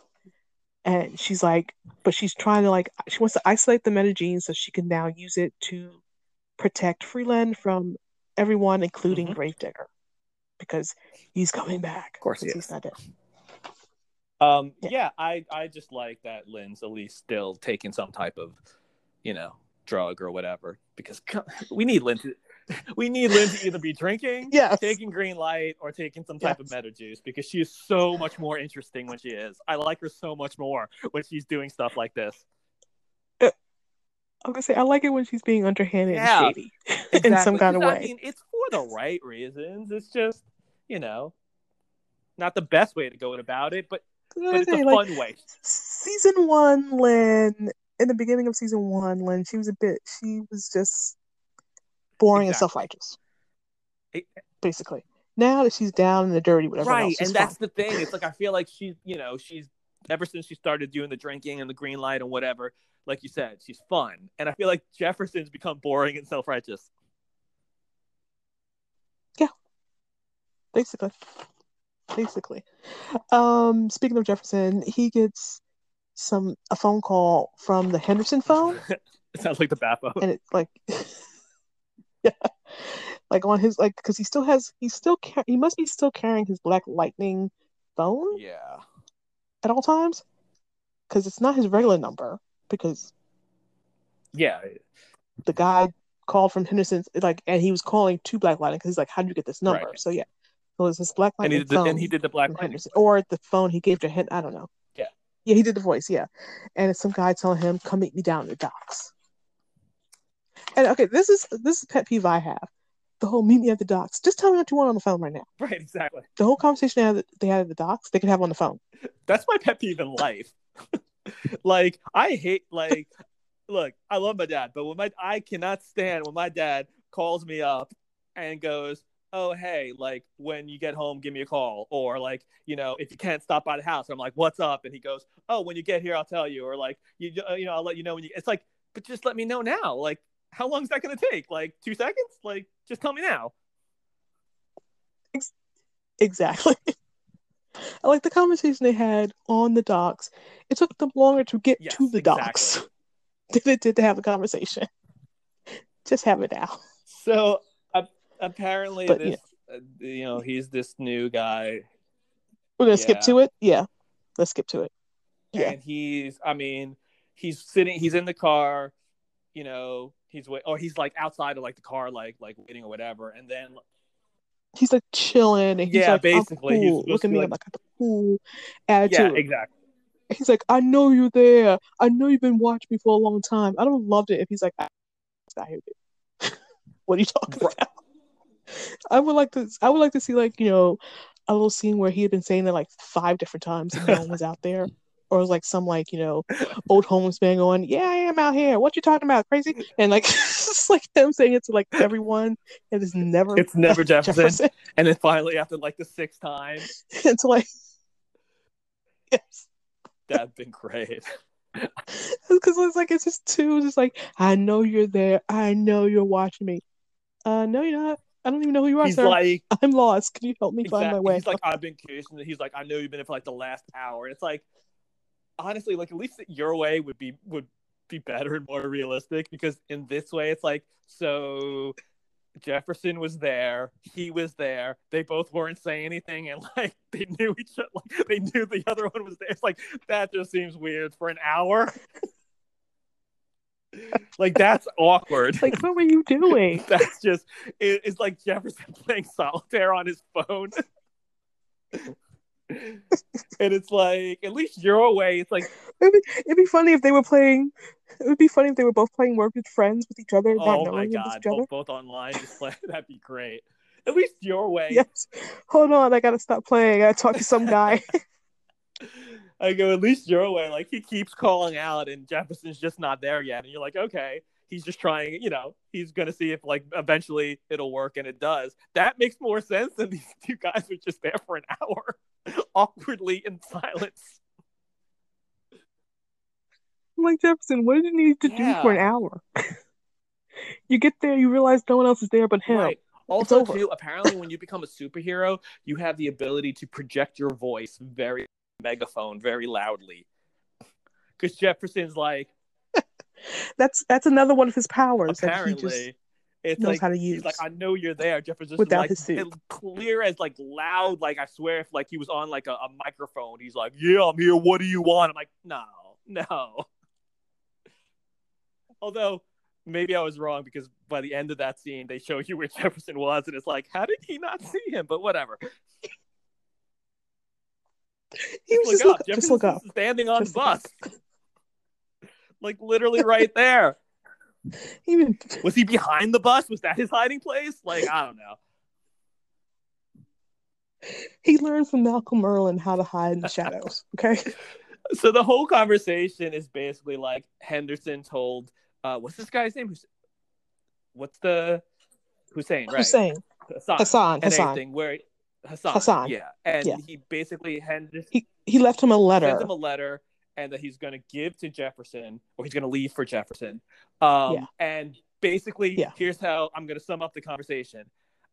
S1: And she's like, but she's trying to like, she wants to isolate the meta metagene so she can now use it to protect Freeland from everyone, including
S2: Mhm.
S1: Gravedigger, because he's coming back.
S2: Of course he
S1: he's not dead.
S2: Um,
S1: Yeah.
S2: yeah. I, I just like that Lynn's at least still taking some type of, you know, drug or whatever because we need Lynn to, we need Lynn to either be drinking,
S1: Yes.
S2: taking green light, or taking some type of meta juice because she is so much more interesting when she is. I like her so much more when she's doing stuff like this.
S1: I was gonna say I like it when she's being underhanded
S2: Yeah,
S1: and shady in some kind of way.
S2: I mean, it's for the right reasons. It's just, you know, not the best way to go about it, but but it's a
S1: Okay,
S2: fun way.
S1: season one, Lynn. In the beginning of season one, Lynn, she was a bit. She was just boring and self righteous,
S2: It-
S1: basically. Now that she's down in the dirty, whatever
S2: right,
S1: else,
S2: and that's the thing. It's like I feel like she's, you know, she's ever since she started doing the drinking and the green light and whatever. Like you said, she's fun, and I feel like Jefferson's become boring and self righteous. Yeah.
S1: Basically. Basically. Um, speaking of Jefferson, he gets some a phone call from the Henderson phone,
S2: it sounds like the Bappo.
S1: and it's like, yeah, like on his like because he still has he still car- he must be still carrying his Black Lightning phone
S2: Yeah,
S1: at all times because it's not his regular number because
S2: yeah,
S1: the guy called from Henderson's like and he was calling to Black Lightning because he's like, how do you get this number?
S2: Right.
S1: So yeah, so it was his Black
S2: and
S1: Lightning
S2: he did the,
S1: phone.
S2: and he did the Black Lightning.
S1: Henderson, or the phone he gave to him. I don't know.
S2: Yeah.
S1: Yeah, he did the voice. Yeah, and it's some guy telling him, "Come meet me down at the docks." And okay, this is this is pet peeve I have. The whole meet me at the docks. Just tell me what you want on the phone right now.
S2: Right, exactly.
S1: The whole conversation they had, they had at the docks, they could have on the phone.
S2: That's my pet peeve in life. like I hate like look, I love my dad, but when my I cannot stand when my dad calls me up and goes, "Oh, hey, like when you get home, give me a call," or like, you know, if you can't stop by the house, I'm like, "What's up?" And he goes, "Oh, when you get here, I'll tell you," or like, you uh, you know, I'll let you know when you. It's like, but just let me know now. Like, how long is that going to take? Like two seconds? Like, just tell me now.
S1: Exactly. I like the conversation they had on the docks. It took them longer to get
S2: Yes,
S1: to the docks
S2: exactly.
S1: than it did to have the conversation. Just have it now.
S2: So uh, apparently,
S1: But,
S2: this uh, you know, he's this new guy
S1: We're gonna skip to it. Yeah, let's skip to it. Yeah.
S2: and he's i mean he's sitting he's in the car you know he's wait or he's like outside of like the car like like waiting or whatever and then
S1: He's like chilling, and he's
S2: Yeah,
S1: like,
S2: basically,
S1: cool. Look at me,
S2: like-
S1: I'm like the cool
S2: yeah exactly
S1: He's like, I know you're there. I know you've been watching me for a long time. I don't loved it if he's like, I guy here, what are you talking
S2: Right.
S1: about? I would like to. I would like to see like you know a little scene where he had been saying that like five different times and no one was out there, or it was like some like you know old homeless man going, "Yeah, I am out here. What you talking about, crazy?" And like it's like him saying it to like everyone, and it's never
S2: it's never jefferson.
S1: Jefferson.
S2: and then finally after like the sixth time
S1: it's like yes,
S2: that's been great
S1: because it's like it's just too just like I know you're there. I know you're watching me. Uh, no, you're not. I don't even know who you are,
S2: he's
S1: sir.
S2: like
S1: I'm lost. Can you help me find my way?
S2: he's like i've been curious and he's like i know you've been there for like the last hour it's like honestly like at least your way would be would be better and more realistic because in this way it's like so Jefferson was there, he was there. They both weren't saying anything, and like they knew each other. Like they knew the other one was there. It's like that just seems weird for an hour. like that's awkward.
S1: like, what were you doing?
S2: that's just it, it's like Jefferson playing solitaire on his phone. And it's like at least you're away. It's like
S1: It'd be, it'd be funny if they were playing. It would be funny if they were both playing Work with Friends with each other,
S2: oh my god, both, both online just play. That'd be great. At least your way.
S1: Yes. Hold on, I gotta stop playing. I gotta talk to some guy.
S2: I go, at least your way. Like he keeps calling out, and Jefferson's just not there yet. And you're like, okay, he's just trying. You know, he's gonna see if like eventually it'll work, and it does. That makes more sense than these two guys were just there for an hour, awkwardly in silence.
S1: I'm like Jefferson, what did you need to do for an hour? you get there, you realize no one else is there but him.
S2: Right. Also, too, apparently, when you become a superhero, you have the ability to project your voice very megaphone, very loudly. Because Jefferson's like,
S1: That's that's another one of his powers that he
S2: apparently,
S1: just
S2: it's
S1: knows
S2: like
S1: how to
S2: he's
S1: use.
S2: like, I know you're there. Jefferson's
S1: Without
S2: like
S1: his suit.
S2: clear as like loud. Like I swear, if like he was on like a, a microphone, he's like, "Yeah, I'm here. What do you want?" I'm like, "No, no." Although maybe I was wrong because by the end of that scene, they show you where Jefferson was, and it's like, how did he not see him? But whatever.
S1: he was
S2: look
S1: just look,
S2: up.
S1: just look up.
S2: Standing on
S1: Just
S2: the bus, like literally right there.
S1: Even
S2: Was he behind the bus? Was that his hiding place? Like I don't know.
S1: He learned from Malcolm Merlyn how to hide in the shadows. Okay.
S2: So the whole conversation is basically like Henderson told, uh, what's this guy's name? Who's, what's the Hussein? Right.
S1: Hussein.
S2: Hassan.
S1: Hassan. Hassan.
S2: where Hassan,
S1: Hassan.
S2: yeah, and
S1: Yeah.
S2: he basically Henderson
S1: He he left him a letter.
S2: sends him a letter and that he's going to give to Jefferson or he's going to leave for Jefferson. Um,
S1: Yeah.
S2: And basically,
S1: Yeah.
S2: here's how I'm going to sum up the conversation.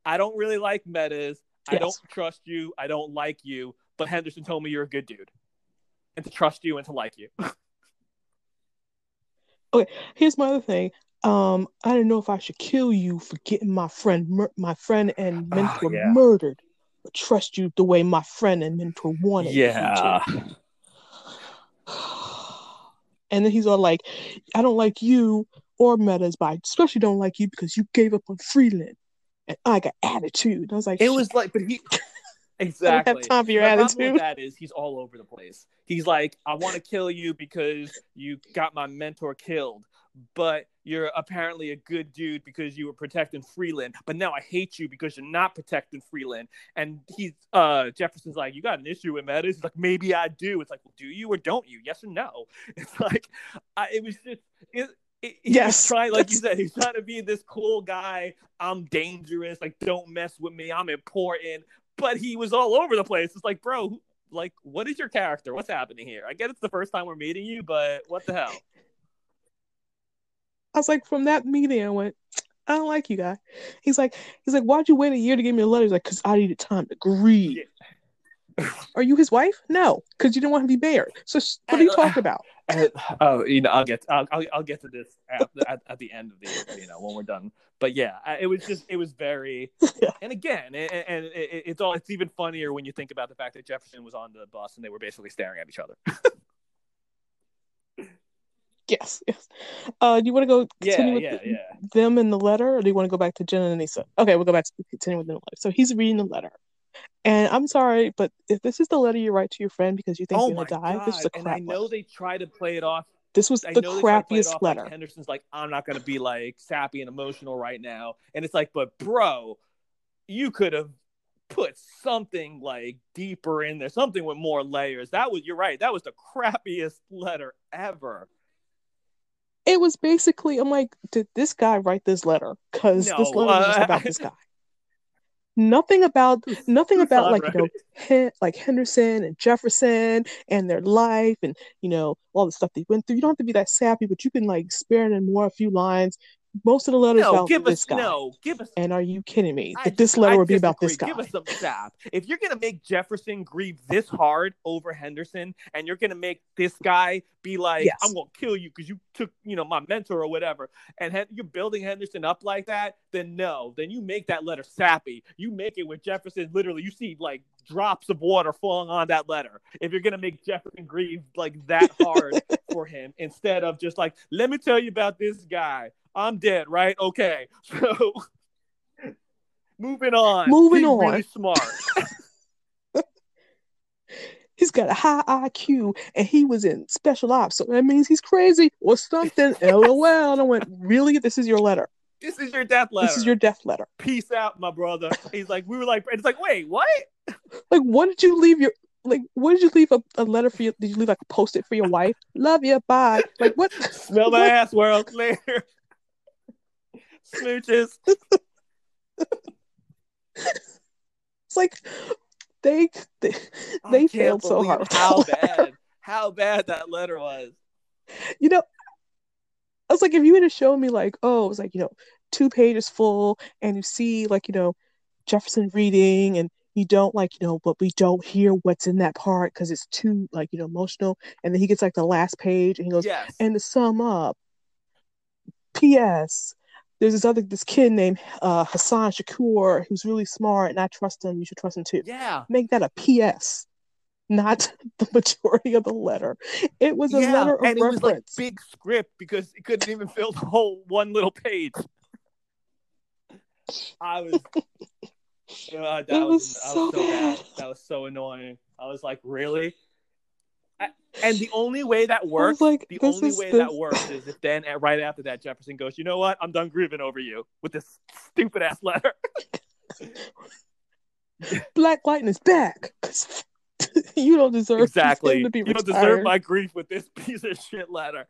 S2: I don't really like metas. I don't trust you. I don't like you. But Henderson told me you're a good dude and to trust you and to like you.
S1: Okay, here's my other thing. Um, I don't know if I should kill you for getting my friend, mur- my friend and
S2: Oh,
S1: mentor
S2: yeah.
S1: murdered, but trust you the way my friend and mentor wanted.
S2: yeah.
S1: And then he's all like, "I don't like you or metas, but I especially don't like you because you gave up on Freeland, and I got attitude." I was like,
S2: It
S1: "Shut
S2: was like, but he i
S1: have
S2: exactly.
S1: time for your
S2: My
S1: attitude.
S2: that is he's all over the place. He's like, I want to kill you because you got my mentor killed, but you're apparently a good dude because you were protecting Freeland. But now I hate you because you're not protecting Freeland. And he's uh Jefferson's like, you got an issue with metas? He's like, maybe I do. It's like, well, do you or don't you? Yes or no? It's like, I, it was just it.
S1: Yes,
S2: trying, like you said, he's trying to be this cool guy. I'm dangerous. Like, don't mess with me. I'm important but he was all over the place. It's like, bro, like, what is your character? What's happening here? I get it's the first time we're meeting you, but what the hell?
S1: I was like, from that meeting, I went, I don't like you, guy. He's like, he's like, why'd you wait a year to give me a letter? He's like, because I needed time to grieve. Are you his wife? No, because you didn't want him to be married. So sh- what are you talking about?
S2: Uh, oh, you know, I'll get, I'll, I'll, I'll get to this at, at, at the end of the, you know, when we're done. But yeah, it was just, it was very,
S1: Yeah.
S2: and again, and, and it- it's all, it's even funnier when you think about the fact that Jefferson was on the bus and they were basically staring at each other.
S1: Yes, yes. Uh, do you want to go
S2: Yeah,
S1: continue with
S2: yeah,
S1: the-
S2: yeah.
S1: them in the letter, or do you want to go back to Jen and Anissa? Okay, we'll go back to continue with the letter. So he's reading the letter, and I'm sorry, but if this is the letter you write to your friend because you think
S2: Oh
S1: you're gonna die,
S2: god!
S1: this is a
S2: and
S1: crap
S2: I know
S1: letter.
S2: they try to play it off
S1: This was
S2: I
S1: the
S2: know they try to play it
S1: crappiest letter.
S2: Like Henderson's like, I'm not gonna be like sappy and emotional right now, and it's like, but bro, you could have put something like deeper in there, something with more layers. That was, you're right, that was the crappiest letter ever.
S1: It was basically, I'm like, did this guy write this letter? Because this
S2: No,
S1: letter was just
S2: uh,
S1: about this guy. Nothing about nothing about like you know
S2: Right.
S1: Hen- like Henderson and Jefferson and their life and you know all the stuff they went through. You don't have to be that sappy, but you can like spare in more a few lines. Most of the letters
S2: No,
S1: about
S2: give
S1: this
S2: us
S1: guy.
S2: no, give us.
S1: And are you kidding me?
S2: I
S1: That this letter
S2: I
S1: would be about this guy.
S2: Give us some sap. If you're gonna make Jefferson grieve this hard over Henderson, and you're gonna make this guy be like,
S1: Yes.
S2: "I'm gonna kill you because you took, you know, my mentor or whatever," and Hen- you're building Henderson up like that, then no, then you make that letter sappy. You make it with Jefferson. Literally, you see like drops of water falling on that letter. If you're gonna make Jefferson grieve like that hard for him, instead of just like, "Let me tell you about this guy." I'm dead, right? Okay, so. Moving on.
S1: Moving
S2: He's
S1: on.
S2: Really smart.
S1: He's got a high IQ and he was in special ops, so that means he's crazy or something. LOL. And I went, really? This is your letter.
S2: This is your death letter.
S1: This is your death letter.
S2: peace out, my brother. He's like, we were like, and it's like, wait, what?
S1: Like, what did you leave your like? What did you leave a, a letter for your? Did you leave like a post it for your wife? Love you, bye. Like what?
S2: Smell my
S1: What?
S2: ass, world later. Smooches.
S1: It's like they they, they failed so hard.
S2: How bad? How bad that letter was.
S1: you know, I was like, if you would have shown me like, oh, it was like you know, two pages full, and you see like you know, Jefferson reading, and you don't like you know, but we don't hear what's in that part because it's too like you know emotional, and then he gets like the last page, and he goes,
S2: Yes.
S1: and to sum up, P.S. There's this other this kid named uh, Hassan Shakur who's really smart, and I trust him. You should trust him too.
S2: yeah.
S1: Make that a P.S. Not the majority of the letter. It was a
S2: yeah.
S1: letter of
S2: and it was like
S1: reference.
S2: big script because it couldn't even fill the whole one little page. I was. Uh, that
S1: It
S2: was,
S1: was so
S2: was so bad.
S1: bad.
S2: That was so annoying. I was like, really? And the only way that works,
S1: like,
S2: the only way
S1: this.
S2: that works is if then right after that Jefferson goes, you know what? I'm done grieving over you with this stupid ass letter.
S1: Black Lightning is back. you don't deserve
S2: exactly.
S1: him to be
S2: you don't deserve my grief with this piece of shit letter.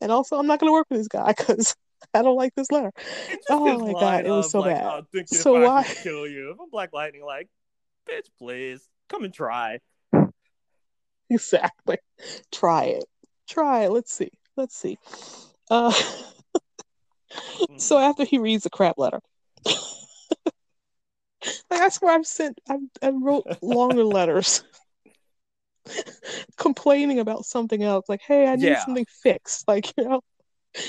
S1: And also, I'm not going to work with this guy because I don't like this letter. Oh my God, it was so
S2: like,
S1: bad.
S2: "Oh,
S1: So why-
S2: kill you? If I'm Black Lightning, like, bitch, please come and try.
S1: Exactly. Try it. Try it. Let's see. Let's see. Uh, so after he reads the crap letter, like I swear I've sent, I've, I wrote longer letters complaining about something else. Like, hey, I need
S2: Yeah.
S1: something fixed. Like, you know,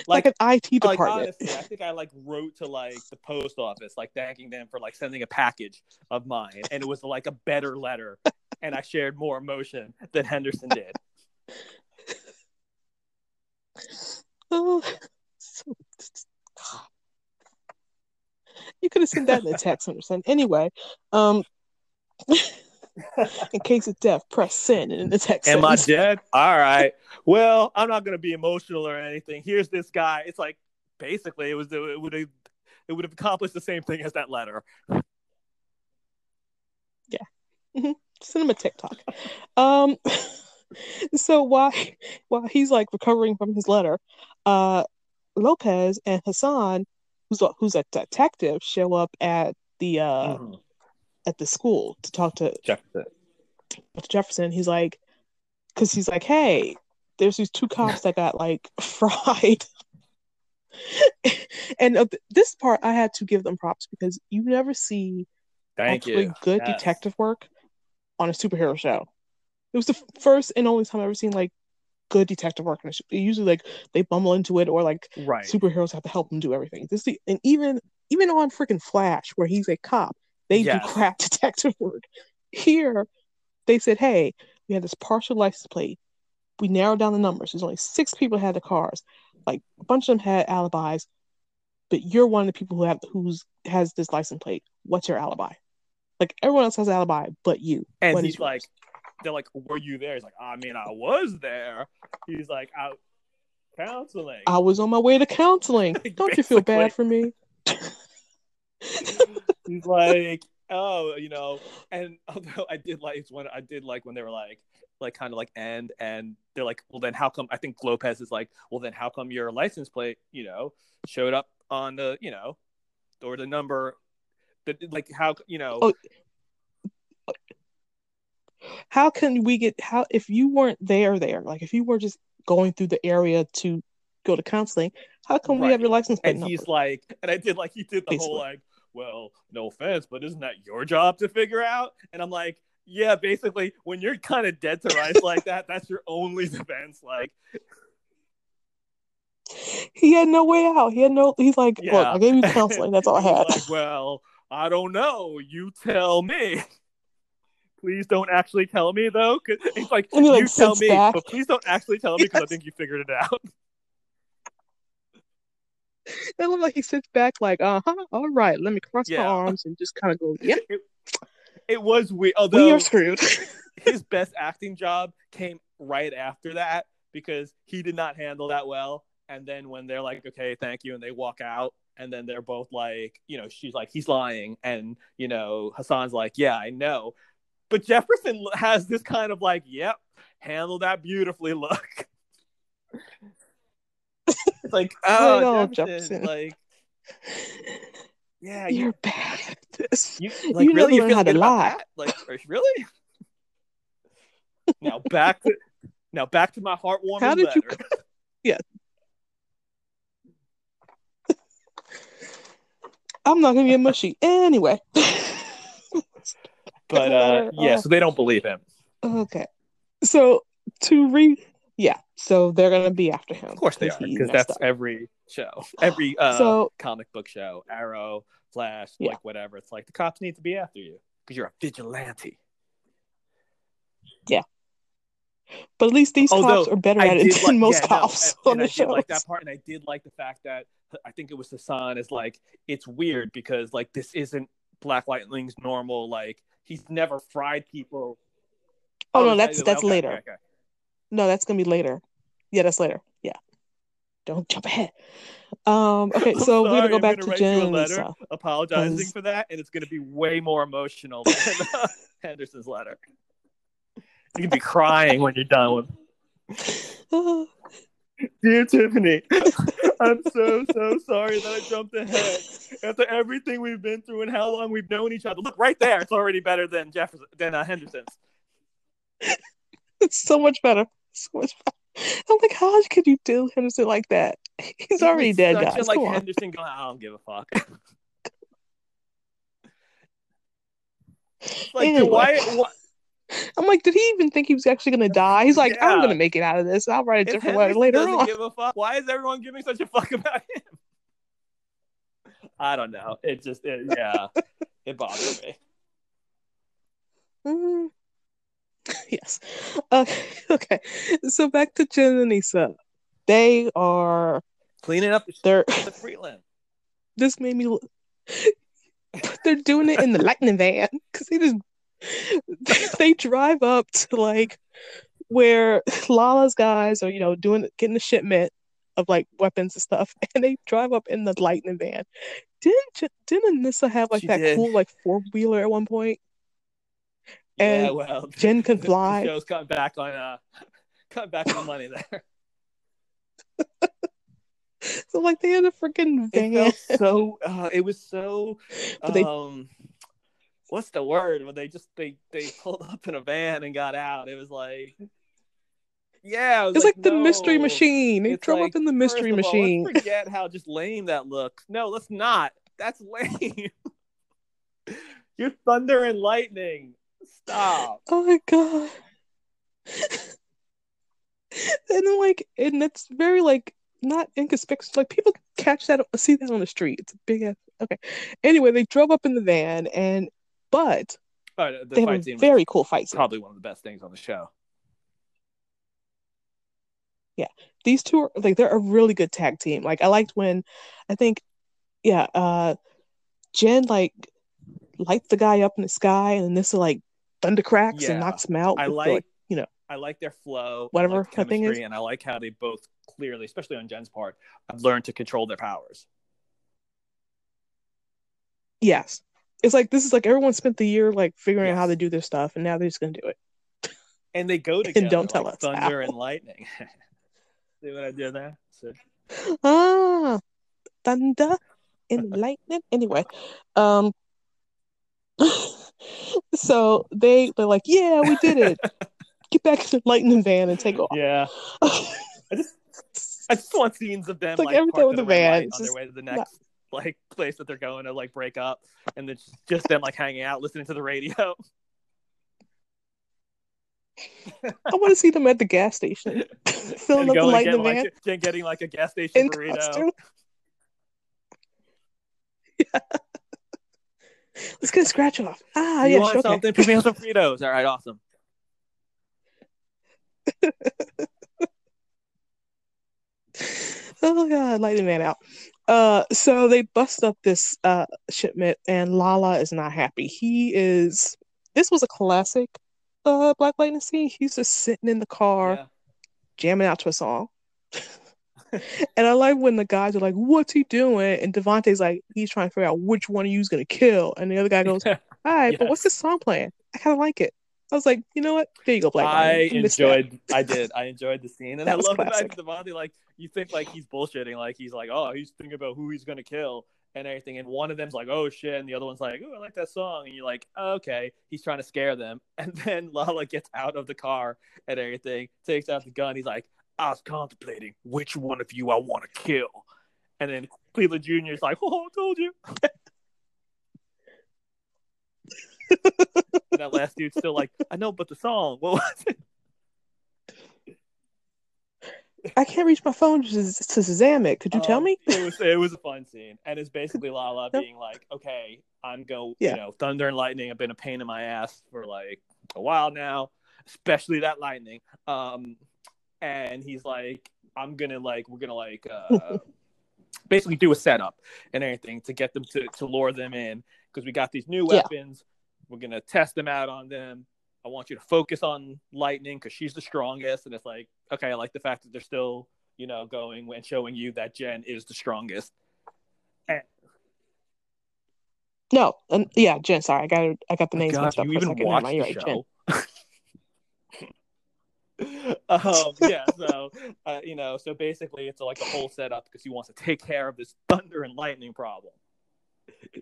S1: like,
S2: Like,
S1: an IT
S2: like
S1: department.
S2: honestly, I think I like wrote to like the post office, like thanking them for like sending a package of mine, and it was like a better letter, and I shared more emotion than Henderson did.
S1: Oh, so- you could have sent that in a text Henderson. Anyway, um, in case of death, press send in the text.
S2: Am I dead? All right. Well, I'm not gonna be emotional or anything. Here's this guy. It's like basically it was it would have it would have accomplished the same thing as that letter.
S1: Send him a TikTok. Um, so while while he's like recovering from his letter, uh, Lopez and Hassan, who's a, who's a detective, show up at the uh
S2: Mhm.
S1: At the school to talk to
S2: Jefferson.
S1: to Jefferson. He's like, because he's like, hey, there's these two cops that got like fried. and uh, this part, I had to give them props because you never see
S2: Thank
S1: actually
S2: you.
S1: good
S2: Yes.
S1: detective work on a superhero show. It was the first and only time I've ever seen like good detective work. In a sh- usually, like they bumble into it, or like
S2: Right.
S1: superheroes have to help them do everything. This, the, and even even on freaking Flash, where he's a cop, they
S2: Yes.
S1: do crap detective work. Here, they said, "Hey, we had this partial license plate. We narrowed down the numbers. There's only six people had the cars. Like a bunch of them had alibis, but you're one of the people who have who's has this license plate. What's your alibi? Like everyone else has an alibi, but you.
S2: And
S1: What
S2: he's like, they're like, were you there? He's like, I mean, I was there. He's like, out counseling.
S1: I was on my way to counseling. Don't you feel bad for me?
S2: He's like, oh, you know, and although I did like it's when I did like when they were like, like kind of like end, and they're like, well, then how come? I think Lopez is like, well, then how come your license plate, you know, showed up on the, you know, or the number, the, like how, you know,
S1: Oh, How can we get how if you weren't there there, like if you were just going through the area to go to counseling, how come we have your license plate
S2: and
S1: number?
S2: he's like, and I did like he did the whole like, well, no offense, but isn't that your job to figure out? And I'm like, yeah, basically, when you're kind of dead to rights like that, that's your only defense. Like,
S1: He had no way out. He had no. He's like, look, I gave you counseling. That's all I had.
S2: like, well, I don't know. You tell me. Please don't actually tell me though. 'cause it's like
S1: And he, like,
S2: you tell me,
S1: back.
S2: but please don't actually tell me because I think you figured it out.
S1: It looked like he sits back, like, uh huh, all right, let me cross my arms and just kind of go, yep,
S2: It, it was weird.
S1: we are screwed.
S2: his best acting job came right after that because he did not handle that well. And then when they're like, okay, thank you, and they walk out, and then they're both like, you know, she's like, he's lying. And, you know, Hassan's like, yeah, I know. But Jefferson has this kind of like, yep, handle that beautifully look. It's like, oh, Jefferson,
S1: Jefferson.
S2: like, yeah, you,
S1: You're bad at this.
S2: you, like,
S1: you
S2: really, you feel good about
S1: lie.
S2: that? Like, really? now back to now back to my heartwarming
S1: How did you
S2: letter.
S1: I'm not gonna get mushy anyway.
S2: But uh, yeah,
S1: oh.
S2: so they don't believe him.
S1: okay, so to re, yeah, so they're gonna be after him.
S2: Of course they are, because that's
S1: up.
S2: every show, every uh,
S1: So-
S2: comic book show, Arrow, Flash,
S1: Yeah.
S2: like whatever. It's like the cops need to be after you because you're a vigilante.
S1: Yeah, but at least these
S2: Although,
S1: cops are better
S2: I
S1: at it than
S2: like-
S1: most
S2: yeah, no,
S1: cops
S2: and,
S1: on
S2: and
S1: the
S2: I
S1: show.
S2: did like that part, and I did like the fact that I think it was Hassan is like it's weird because like this isn't Black Lightning's normal like he's never fried people.
S1: Oh, no,
S2: is
S1: that's-
S2: that-
S1: that's
S2: okay,
S1: later.
S2: okay, okay.
S1: No, that's gonna be later. Yeah, that's later. Yeah. don't jump ahead. Um, okay, so we're gonna go
S2: I'm
S1: back
S2: gonna
S1: to
S2: write you a
S1: Jen and
S2: letter
S1: Nissa.
S2: apologizing
S1: 'cause-
S2: for that, and it's gonna be way more emotional than uh, Henderson's letter. You can be crying when you're done with. Dear Tiffany, I'm so so sorry that I jumped ahead after everything we've been through and how long we've known each other. Look right there; it's already better than Jefferson than uh, Henderson's.
S1: it's so much better. So much. I'm like, how could you do Henderson like that? He's already dead,
S2: such a,
S1: guys.
S2: like
S1: Come on.
S2: Henderson going, I don't give a fuck. like
S1: Anyway.
S2: why, why
S1: I'm like, did he even think he was actually gonna die? He's like, I'm gonna make it out of this. I'll write a
S2: if
S1: different letter later
S2: doesn't
S1: on.
S2: give a fuck, why is everyone giving such a fuck about him? I don't know. It just it, yeah, it bothers me.
S1: Mm. yes. Okay. Uh, okay. So back to Jen and Nissa. They are.
S2: Cleaning up
S1: They're.
S2: the Freeland.
S1: This made me. They're doing it in the lightning van because they just. They drive up to like where Lala's guys are, you know, doing getting the shipment of like weapons and stuff, and they drive up in the lightning van. Didn't didn't Anissa have like
S2: She
S1: that
S2: did.
S1: cool like four wheeler at one point?
S2: Yeah,
S1: And
S2: well,
S1: Jen can
S2: the- the
S1: fly.
S2: show's coming back on uh, coming back on money there.
S1: So like they had a freaking
S2: It
S1: van.
S2: felt so. Uh, it was so.
S1: But they-
S2: Um, what's the word when they just they they pulled up in a van and got out? It was like, yeah, it was
S1: It's like, the
S2: no.
S1: mystery machine. They
S2: It's
S1: drove
S2: like,
S1: up in the mystery
S2: all,
S1: machine.
S2: let's forget how just lame that looks. No, let's not. That's lame. You're thunder and lightning. Stop.
S1: Oh my god. and then like and it's very like not inconspicuous. Like people catch that see that on the street. It's a big ass okay. Anyway, they drove up in the van and but
S2: But the
S1: they have a
S2: scene
S1: very cool fight scene.
S2: probably one of the best things on the show.
S1: Yeah, these two are like they're a really good tag team. Like I liked when I think yeah, uh Jen like lights the guy up in the sky and this is like thunder cracks
S2: Yeah.
S1: and knocks them out.
S2: I
S1: the,
S2: like,
S1: you know
S2: I like their flow,
S1: Whatever
S2: I like
S1: her thing is.
S2: chemistry, and I like how they both clearly, especially on Jen's part, have learned to control their powers.
S1: Yes. It's like this is like everyone spent the year like figuring out how to do their stuff and now they're just gonna do it.
S2: And they go together.
S1: and don't tell
S2: like
S1: us
S2: thunder
S1: how.
S2: and lightning. See what I did there? So,
S1: Ah thunder and lightning. Anyway. Um so they they're like, Yeah, we did it. Get back in the lightning van and take off.
S2: yeah, I just I just want scenes of them
S1: It's like
S2: like,
S1: every time
S2: parked
S1: with
S2: in
S1: the van,
S2: light
S1: it's
S2: on their way to the
S1: not-
S2: next like place that they're going to like break up, and it's just them like hanging out, listening to the radio.
S1: I want to see them at the gas station. Filling up the
S2: going
S1: lightning
S2: getting,
S1: van
S2: like, getting like a gas station
S1: in
S2: burrito.
S1: costume. Yeah. Let's get a scratch off. Ah,
S2: you
S1: yeah,
S2: want
S1: sure. Okay.
S2: something? Pick me up some Fritos. All right, awesome.
S1: Oh god, lightning man out. Uh, so they bust up this uh shipment, and Lala is not happy. He is. This was a classic, uh, Black Lightning scene. He's just sitting in the car,
S2: Yeah.
S1: jamming out to a song. and I like when the guys are like, "What's he doing?" And Devontae's like, he's trying to figure out which one of you is gonna kill. And the other guy goes, "All right, but what's this song playing? I kind of like it." I was like, you know what? There you go, Black
S2: I
S1: Lightning. You missed that.
S2: enjoyed. I did. I enjoyed the scene, and I love the fact
S1: classic.
S2: that Devontae, like, you think like he's bullshitting, like he's like, oh, he's thinking about who he's gonna kill and everything, and one of them's like, oh shit, and the other one's like, oh, I like that song, and you're like, okay, he's trying to scare them, and then Lala gets out of the car and everything, takes out the gun, he's like, I was contemplating which one of you I want to kill, and then Cleveland Jr. is like, oh, I told you. that last dude's still like, I know, but the song, what was it?
S1: I can't reach my phone to, to Shazam it. Could you tell
S2: Um,
S1: me?
S2: it was it was a fun scene, and it's basically Lala being like, "Okay, I'm go,
S1: Yeah.
S2: you know, thunder and lightning have been a pain in my ass for like a while now, especially that lightning." Um, and he's like, "I'm gonna like, we're gonna like, uh, basically do a setup and everything to get them to to lure them in because we got these new
S1: Yeah.
S2: weapons. We're gonna test them out on them." I want you to focus on lightning because she's the strongest, and it's like, okay, I like the fact that they're still you know, going and showing you that Jen is the strongest. And,
S1: No, um, yeah, Jen. Sorry, I got I got the names
S2: God,
S1: mixed up
S2: you even. Watched the
S1: right,
S2: show. um, yeah, so uh, you know, so basically, it's like a whole setup because he wants to take care of this thunder and lightning problem.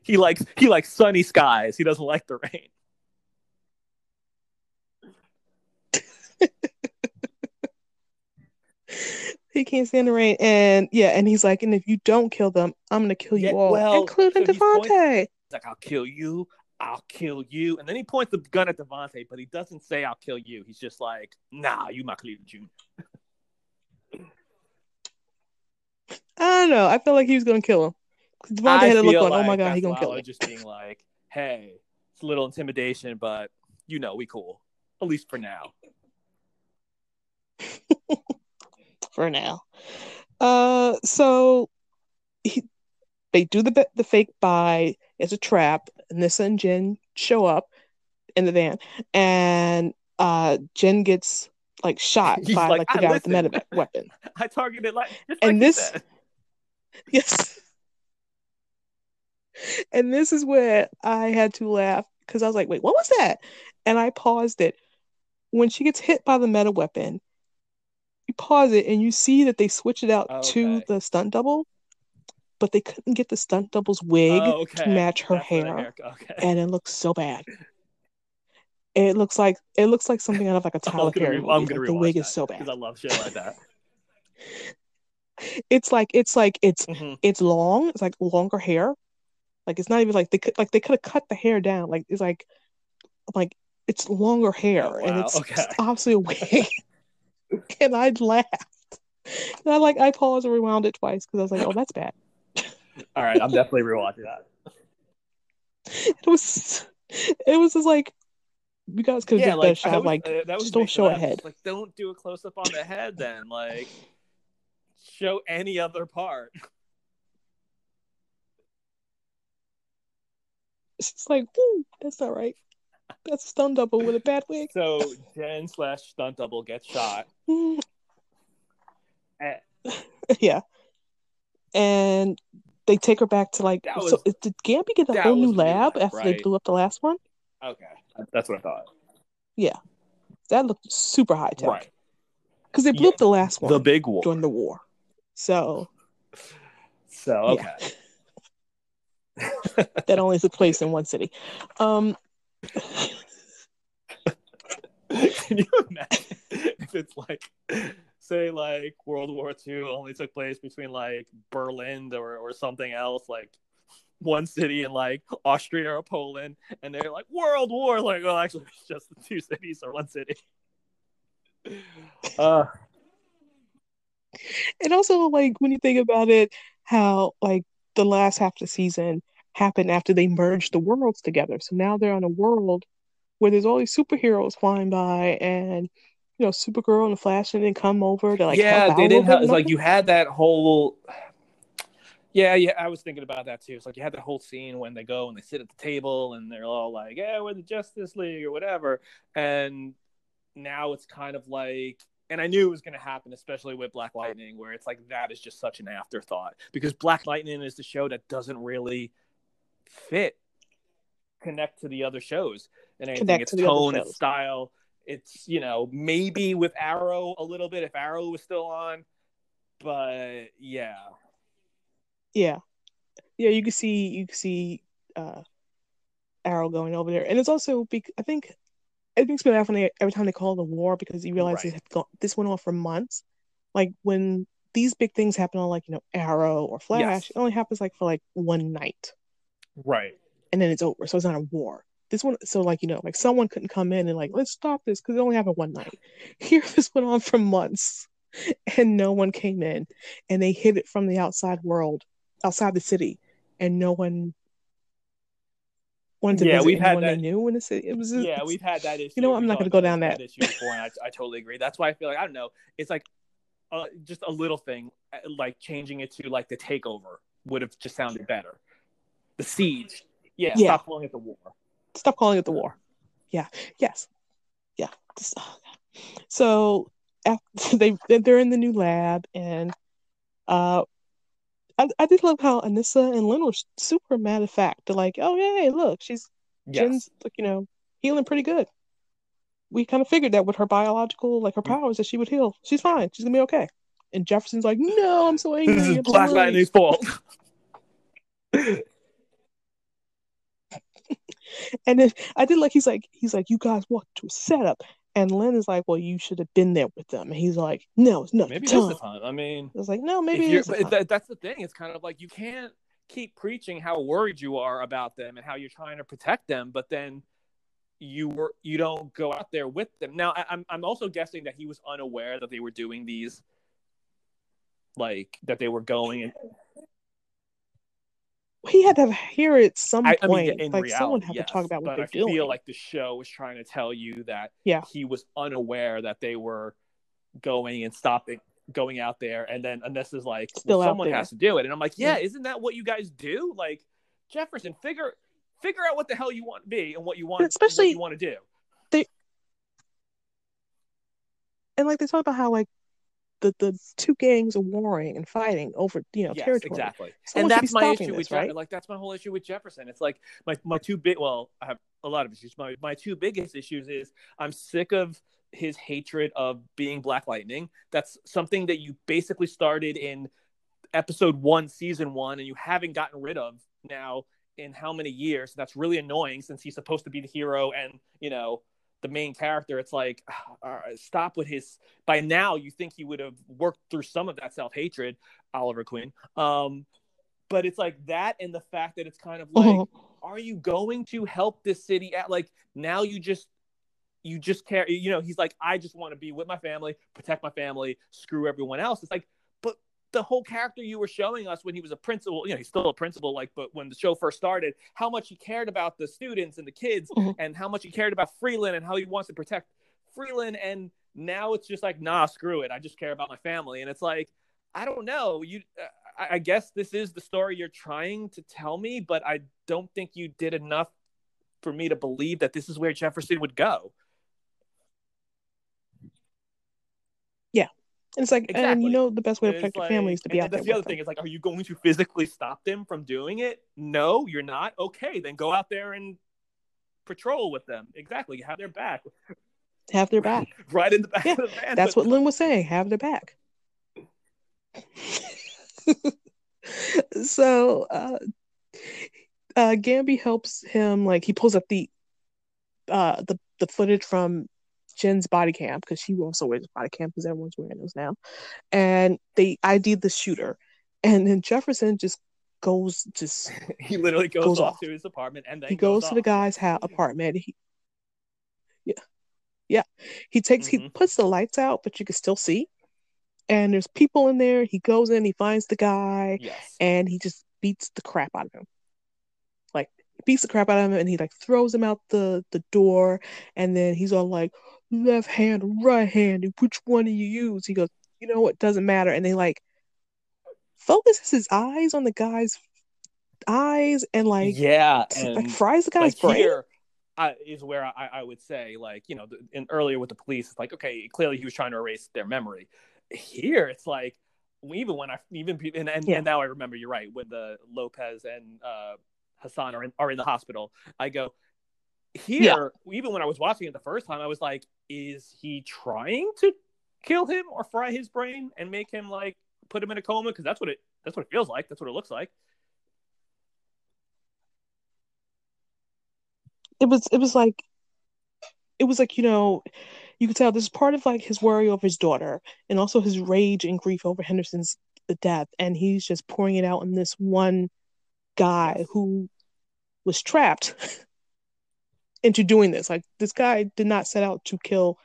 S2: He likes he likes sunny skies. He doesn't like the rain.
S1: He can't stand the rain, and yeah, and he's like, and if you don't kill them, I'm gonna kill you
S2: Yeah,
S1: all,
S2: well,
S1: including
S2: so point- He's like, "I'll kill you. I'll kill you," and then he points the gun at Devontae, but he doesn't say, "I'll kill you." He's just like, "Nah, you my Cleveland Junior."
S1: I don't know. I felt like he was gonna kill him. Devontae
S2: I
S1: had a look on, oh my god, he
S2: that's
S1: gonna kill me.
S2: just being like, "Hey, it's a little intimidation, but you know, we cool, at least for now."
S1: for now. Uh, so he, they do the the fake buy as a trap. Nissa and Jen show up in the van, and uh, Jen gets like shot
S2: He's
S1: by
S2: like,
S1: like, the
S2: "Ah,
S1: guy with the
S2: listen."
S1: medevac weapon.
S2: I targeted like just
S1: And
S2: like
S1: this-. Yes. And this is where I had to laugh because I was like, wait, what was that? And I paused it. When she gets hit by the meta weapon, you pause it and you see that they switch it out to the stunt double, but they couldn't get the stunt double's wig
S2: Oh, okay.
S1: to match her
S2: That's
S1: hair,
S2: Okay.
S1: and it looks so bad. It looks like it looks like something out of like a Tyler Perry
S2: re-. I'm gonna
S1: Like, the wig is so bad.
S2: because I love shit like that.
S1: It's like it's like it's
S2: Mhm.
S1: it's long. It's like longer hair. Like it's not even like they could like they could have cut the hair down. Like it's like like it's longer hair
S2: Oh,
S1: and it's,
S2: Okay.
S1: it's obviously a wig. and I laughed. And I like I paused and rewound it twice because I was like, oh, that's bad.
S2: All right, I'm definitely rewatching that.
S1: It was it was just like you guys could have
S2: Yeah,
S1: done a better
S2: like
S1: shot.
S2: that was,
S1: like
S2: uh, that was
S1: just don't show a head.
S2: Like, don't do a close up on the head. Then, like, show any other part.
S1: it's like, ooh, that's not right. That's a stun double with a bad wig.
S2: So Jen slash stunt double gets shot. Eh,
S1: yeah. And they take her back to like
S2: That
S1: so did Gambi get a whole new
S2: was a new
S1: lab
S2: lab,
S1: after they blew up the last one?
S2: Okay, that's what I thought.
S1: Yeah, that looked super high tech.
S2: Right,
S1: Because they blew
S2: Yeah,
S1: up the last one
S2: the big war.
S1: during the war. So
S2: So
S1: Yeah.
S2: okay,
S1: that only took place in one city. Um
S2: Can you imagine if it's like, say, like World War II only took place between like Berlin or, or something else, like one city in like Austria or Poland, and they're like World War, like, well, actually, it's just the two cities or one city. Uh,
S1: and also like when you think about it, how like the last half of the season happened after they merged the worlds together. So now they're on a world where there's all these superheroes flying by and you know, Supergirl and the Flash didn't come over to like
S2: yeah, they didn't have like you had that whole. Yeah, yeah, I was thinking about that too. It's like you had the whole scene when they go and they sit at the table and they're all like, "Yeah, we're the Justice League" or whatever, and now it's kind of like, and I knew it was going to happen, especially with Black Lightning, where it's like that is just such an afterthought because Black Lightning is the show that doesn't really fit connect to the other shows and anything.
S1: Connect
S2: Its
S1: to
S2: tone, its style. It's you know maybe with Arrow a little bit if Arrow was still on, but yeah,
S1: Yeah. Yeah, you can see you can see uh Arrow going over there. And it's also bec- I think it makes me laugh when they every time they call it a war because you realize
S2: Right.
S1: gone, this went on for months. Like when these big things happen on like, you know, Arrow or Flash,
S2: Yes.
S1: it only happens like for like one night
S2: right.
S1: and then it's over. So it's not a war. This one so like, you know, like someone couldn't come in and like, let's stop this because it only happened one night. Here this went on for months and no one came in and they hid it from the outside world, outside the city, and no one wanted to
S2: Yeah,
S1: visit
S2: we've had
S1: anyone they
S2: that-
S1: knew in the city. It was just,
S2: Yeah, we've had that issue.
S1: You know what, I'm not gonna go down that.
S2: issue before, and I, I totally agree. That's why I feel like I don't know. It's like uh, just a little thing, uh, like changing it to like the takeover would have just sounded better. The siege. Yeah,
S1: Yeah.
S2: stop calling it the war.
S1: Stop calling it the war. Yeah. Yes. Yeah. Just- oh, So they they're in the new lab and uh I, I did love how Anissa and Lynn were super matter of fact. They're like, oh yeah, look, she's
S2: Yes.
S1: Jen's you know healing pretty good. We kind of figured that with her biological like her
S2: Mm-hmm.
S1: powers that she would heal. She's fine. She's gonna be okay. And Jefferson's like, no, I'm so angry.
S2: This is
S1: I'm
S2: Black. Lightning's fault.
S1: And then I did like he's like he's like you guys walked to a setup, and Lynn is like, well, you should have been there with them. And he's like, no, it's not
S2: Maybe
S1: time.
S2: the time. I mean,
S1: it's like, no, maybe the
S2: that's the thing. It's kind of like you can't keep preaching how worried you are about them and how you're trying to protect them, but then you were you don't go out there with them. Now, I, I'm I'm also guessing that he was unaware that they were doing these, like that they were going and
S1: he had to hear it some
S2: I, I
S1: point.
S2: mean, in
S1: like
S2: reality,
S1: someone had
S2: yes,
S1: to talk about what they're
S2: I
S1: doing.
S2: feel like the show was trying to tell you that
S1: Yeah.
S2: he was unaware that they were going and stopping, going out there, and then Anissa's like,
S1: Still
S2: well, someone
S1: there.
S2: has to do it, and I'm like, yeah,
S1: Yeah.
S2: isn't that what you guys do? Like Jefferson, figure figure out what the hell you want to be and what you want,
S1: Especially-
S2: what you want to do.
S1: and like they talk about how like the the two gangs are warring and fighting over you know
S2: yes,
S1: territory.
S2: exactly.
S1: Someone
S2: and that's my issue
S1: this,
S2: with
S1: right?
S2: like that's my whole issue with Jefferson. It's like my my two big well, I have a lot of issues. My my two biggest issues is I'm sick of his hatred of being Black Lightning. That's something that you basically started in episode one, season one, and you haven't gotten rid of now in how many years? That's really annoying since he's supposed to be the hero and you know the main character. It's like right, stop with his. By now, you think he would have worked through some of that self hatred, Oliver Queen. Um, but it's like that, and the fact that it's kind of like, are you going to help this city? At like now, you just you just care. You know, he's like, I just want to be with my family, protect my family, screw everyone else. It's like, the whole character you were showing us when he was a principal, you know, he's still a principal, like, but when the show first started, how much he cared about the students and the kids,
S1: Mhm.
S2: and how much he cared about Freeland and how he wants to protect Freeland. And now it's just like, nah, screw it. I just care about my family. And it's like, I don't know. You, uh, I guess this is the story you're trying to tell me, but I don't think you did enough for me to believe that this is where Jefferson would go.
S1: And it's like, and you know, the best way to protect your family is to be out there.
S2: That's the other thing.
S1: them.
S2: Is like, are you going to physically stop them from doing it? No, you're not. Okay, then go out there and patrol with them. Exactly. Have their back.
S1: Have their back.
S2: Right in the back
S1: Yeah,
S2: of the van.
S1: That's what Lynn was saying. Have their back. so, uh, uh, Gambi helps him. Like he pulls up the, uh, the the footage from Jen's body cam because she also wears body cam because everyone's wearing those now, and they ID'd the shooter, and then Jefferson just goes just
S2: he literally goes,
S1: Goes
S2: off,
S1: off.
S2: to his apartment and then
S1: he goes, to the guy's house apartment. He, yeah, yeah. He takes he
S2: Mhm.
S1: puts the lights out, but you can still see. And there's people in there. He goes in, he finds the guy,
S2: Yes.
S1: and he just beats the crap out of him. Like beats the crap out of him, and he like throws him out the the door. And then he's all like, "Left hand, right hand, which one do you use?" He goes, "You know what? Doesn't matter." And they like focuses his eyes on the guy's eyes and like
S2: yeah, and
S1: like fries the guy's
S2: like
S1: brain.
S2: here uh, is where I, I would say like you know in earlier with the police it's like okay clearly he was trying to erase their memory here it's like even when i even and, and,
S1: Yeah.
S2: and now i remember you're right when the lopez and uh hassan are in, are in the hospital i go here even when i was watching it the first time i was like is he trying to kill him or fry his brain and make him like put him in a coma? Because that's what it that's what it feels like. That's what it looks like.
S1: It was it was like it was like you know you could tell this is part of like his worry over his daughter and also his rage and grief over henderson's death. And he's just pouring it out on this one guy who was trapped into doing this. Like this guy did not set out to kill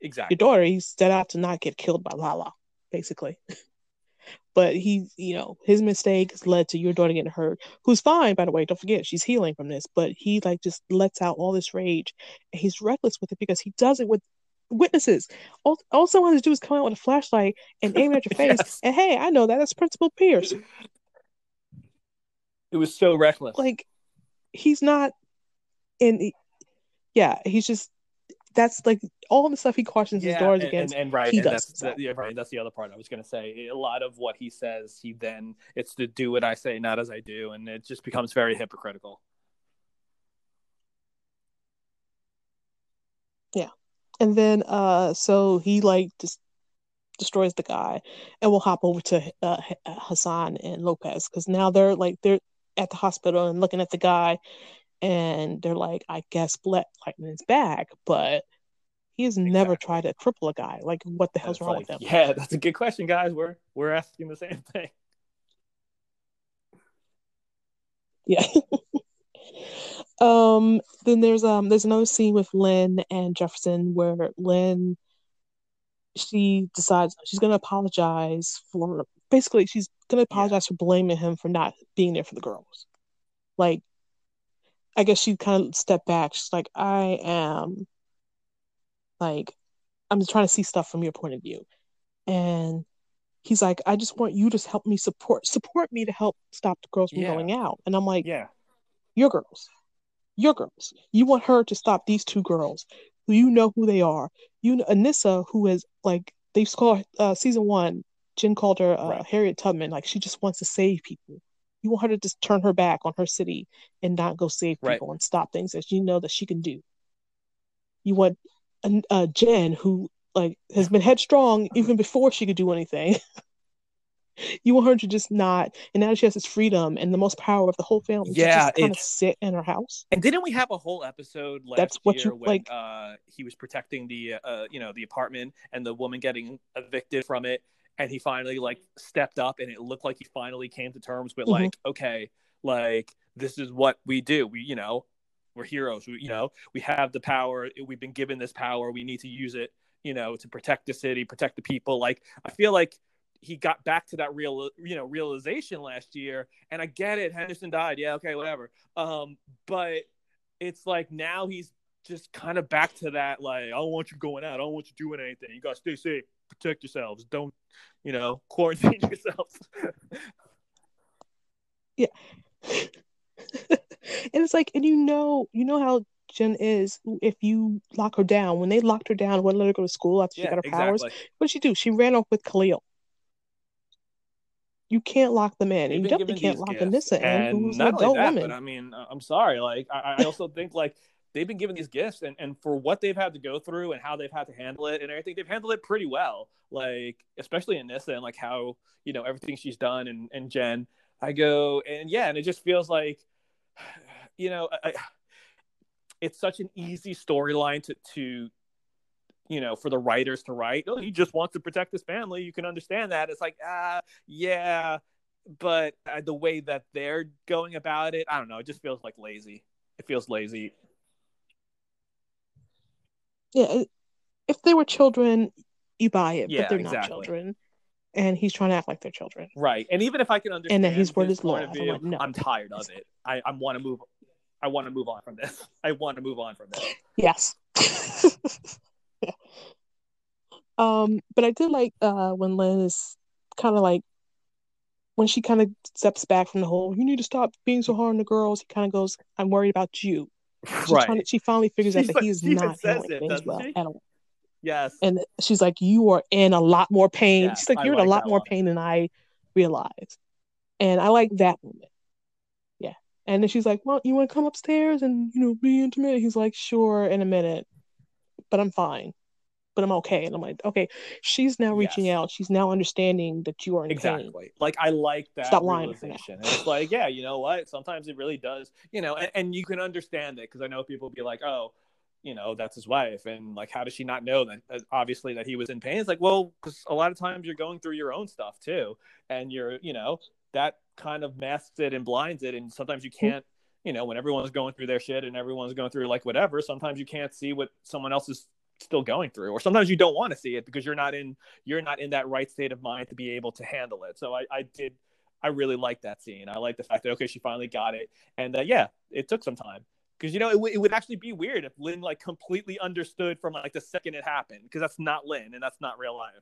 S2: exactly.
S1: your daughter. He set out to not get killed by lala basically. But he you know his mistakes led to your daughter getting hurt who's fine by the way. Don't forget she's healing from this. But he like just lets out all this rage. And he's reckless with it because he does it with witnesses. All, all someone has to do is come out with a flashlight and aim it at your face.
S2: Yes.
S1: and hey i know that. That's principal pierce.
S2: It was so reckless.
S1: Like he's not in yeah he's just that's like all the stuff he cautions
S2: yeah,
S1: his daughters
S2: and,
S1: against.
S2: and, and right,
S1: he
S2: and
S1: does
S2: that's that, yeah, right. That's the other part I was gonna say. A lot of what he says, he then it's to do what I say, not as I do, and it just becomes very hypocritical.
S1: Yeah, and then, uh, so he like just destroys the guy, and we'll hop over to uh, Hassan and Lopez because now they're like they're at the hospital and looking at the guy, and they're like, I guess Black Lightning's back, but he has never tried to cripple a guy. Like, what the hell's
S2: it's
S1: wrong
S2: like,
S1: with him?
S2: yeah, that's a good question, guys. We're we're asking the same thing.
S1: Yeah. um. Then there's um there's another scene with Lynn and Jefferson where Lynn she decides she's gonna apologize for basically she's gonna apologize for blaming him for not being there for the girls. Like, I guess she kind of stepped back. She's like, I am like I'm just trying to see stuff from your point of view. And he's like, I just want you to help me support support me to help stop the girls from
S2: Yeah.
S1: going out. And I'm like,
S2: Yeah,
S1: your girls. Your girls. You want her to stop these two girls who you know who they are. You know Anissa, who is like they call uh season one, Jen called her uh,
S2: Right.
S1: Harriet Tubman, like she just wants to save people. You want her to just turn her back on her city and not go save
S2: Right.
S1: people and stop things that you know that she can do. You want a, a Jen who like has been headstrong even before she could do anything. you want her to just not, and now she has this freedom and the most power of the whole family
S2: Yeah,
S1: to just kind of sit in her house.
S2: and didn't we have a whole episode last
S1: That's what you-
S2: when
S1: like-
S2: uh, he was protecting the uh, you know the apartment and the woman getting evicted from it, and he finally like stepped up, and it looked like he finally came to terms with
S1: Mhm.
S2: like, okay, like this is what we do. We you know we're heroes. We, you know we have the power. We've been given this power. We need to use it. You know to protect the city, protect the people. Like I feel like he got back to that real you know realization last year and i get it henderson died yeah okay whatever um but it's like now he's just kind of back to that like i don't want you going out i don't want you doing anything you gotta stay safe protect yourselves don't you know quarantine yourselves yeah.
S1: and it's like, and you know, you know how Jen is. If you lock her down, when they locked her down, wouldn't let her go to school after she got her powers. What did she do? She ran off with Khalil. You can't lock them in, and you definitely can't lock
S2: gifts,
S1: Anissa in,
S2: and
S1: who's an
S2: not only
S1: adult
S2: that,
S1: woman.
S2: but I mean, I- I'm sorry. Like, I, I also think like they've been given these gifts, and and for what they've had to go through and how they've had to handle it, and everything, they've handled it pretty well. Like, especially Anissa and like how you know everything she's done, and and Jen. I go and yeah, and it just feels like, you know, I, it's such an easy storyline to to you know, for the writers to write, oh, he just wants to protect his family. You can understand that. It's like, ah, yeah, but uh, the way that they're going about it, I don't know. It just feels like lazy. It feels lazy.
S1: Yeah, if they were children, you buy it,
S2: Yeah,
S1: but they're not
S2: exactly.
S1: children, and he's trying to act like they're children.
S2: Right. And even if I can understand
S1: that he's word
S2: his
S1: is law. I'm like, no.
S2: I'm tired of it. I, I want to move. I want to move on from this. I want to move on from this.
S1: Yes. yeah. Um, but I did like uh when Lynn is kind of like when she kind of steps back from the whole "you need to stop being so hard on the girls." He kind of goes, "I'm worried about you." She's
S2: right.
S1: trying she finally figures out that
S2: like-
S1: he is not handling
S2: it,
S1: things well
S2: she?
S1: at all.
S2: yes.
S1: And she's like, "You are in a lot more pain."
S2: Yes,
S1: she's like, "You're in a lot more
S2: one.
S1: pain than I realized," and I like that moment. Yeah. And then she's like, "Well, you want to come upstairs and you know be intimate?" He's like, "Sure, in a minute, but I'm fine, but I'm okay." And I'm like, "Okay." She's now reaching
S2: Yes.
S1: out. She's now understanding that you are in pain.
S2: Exactly. Like I like that
S1: Stop lying to now.
S2: realization. And it's like, yeah, you know what? Sometimes it really does, you know, and, and you can understand it because I know people be like, oh, you know, that's his wife, and like, how does she not know that? uh, Obviously, that he was in pain. It's like, well, because a lot of times you're going through your own stuff too, and you're, you know, that kind of masks it and blinds it, and sometimes you can't. You know, when everyone's going through their shit and everyone's going through like whatever, sometimes you can't see what someone else is still going through, or sometimes you don't want to see it because you're not in you're not in that right state of mind to be able to handle it. So I, I did, I really like that scene. I like the fact that okay, she finally got it, and uh, yeah, it took some time because you know it, w- it would actually be weird if Lynn like completely understood from like the second it happened because that's not Lynn and that's not real life.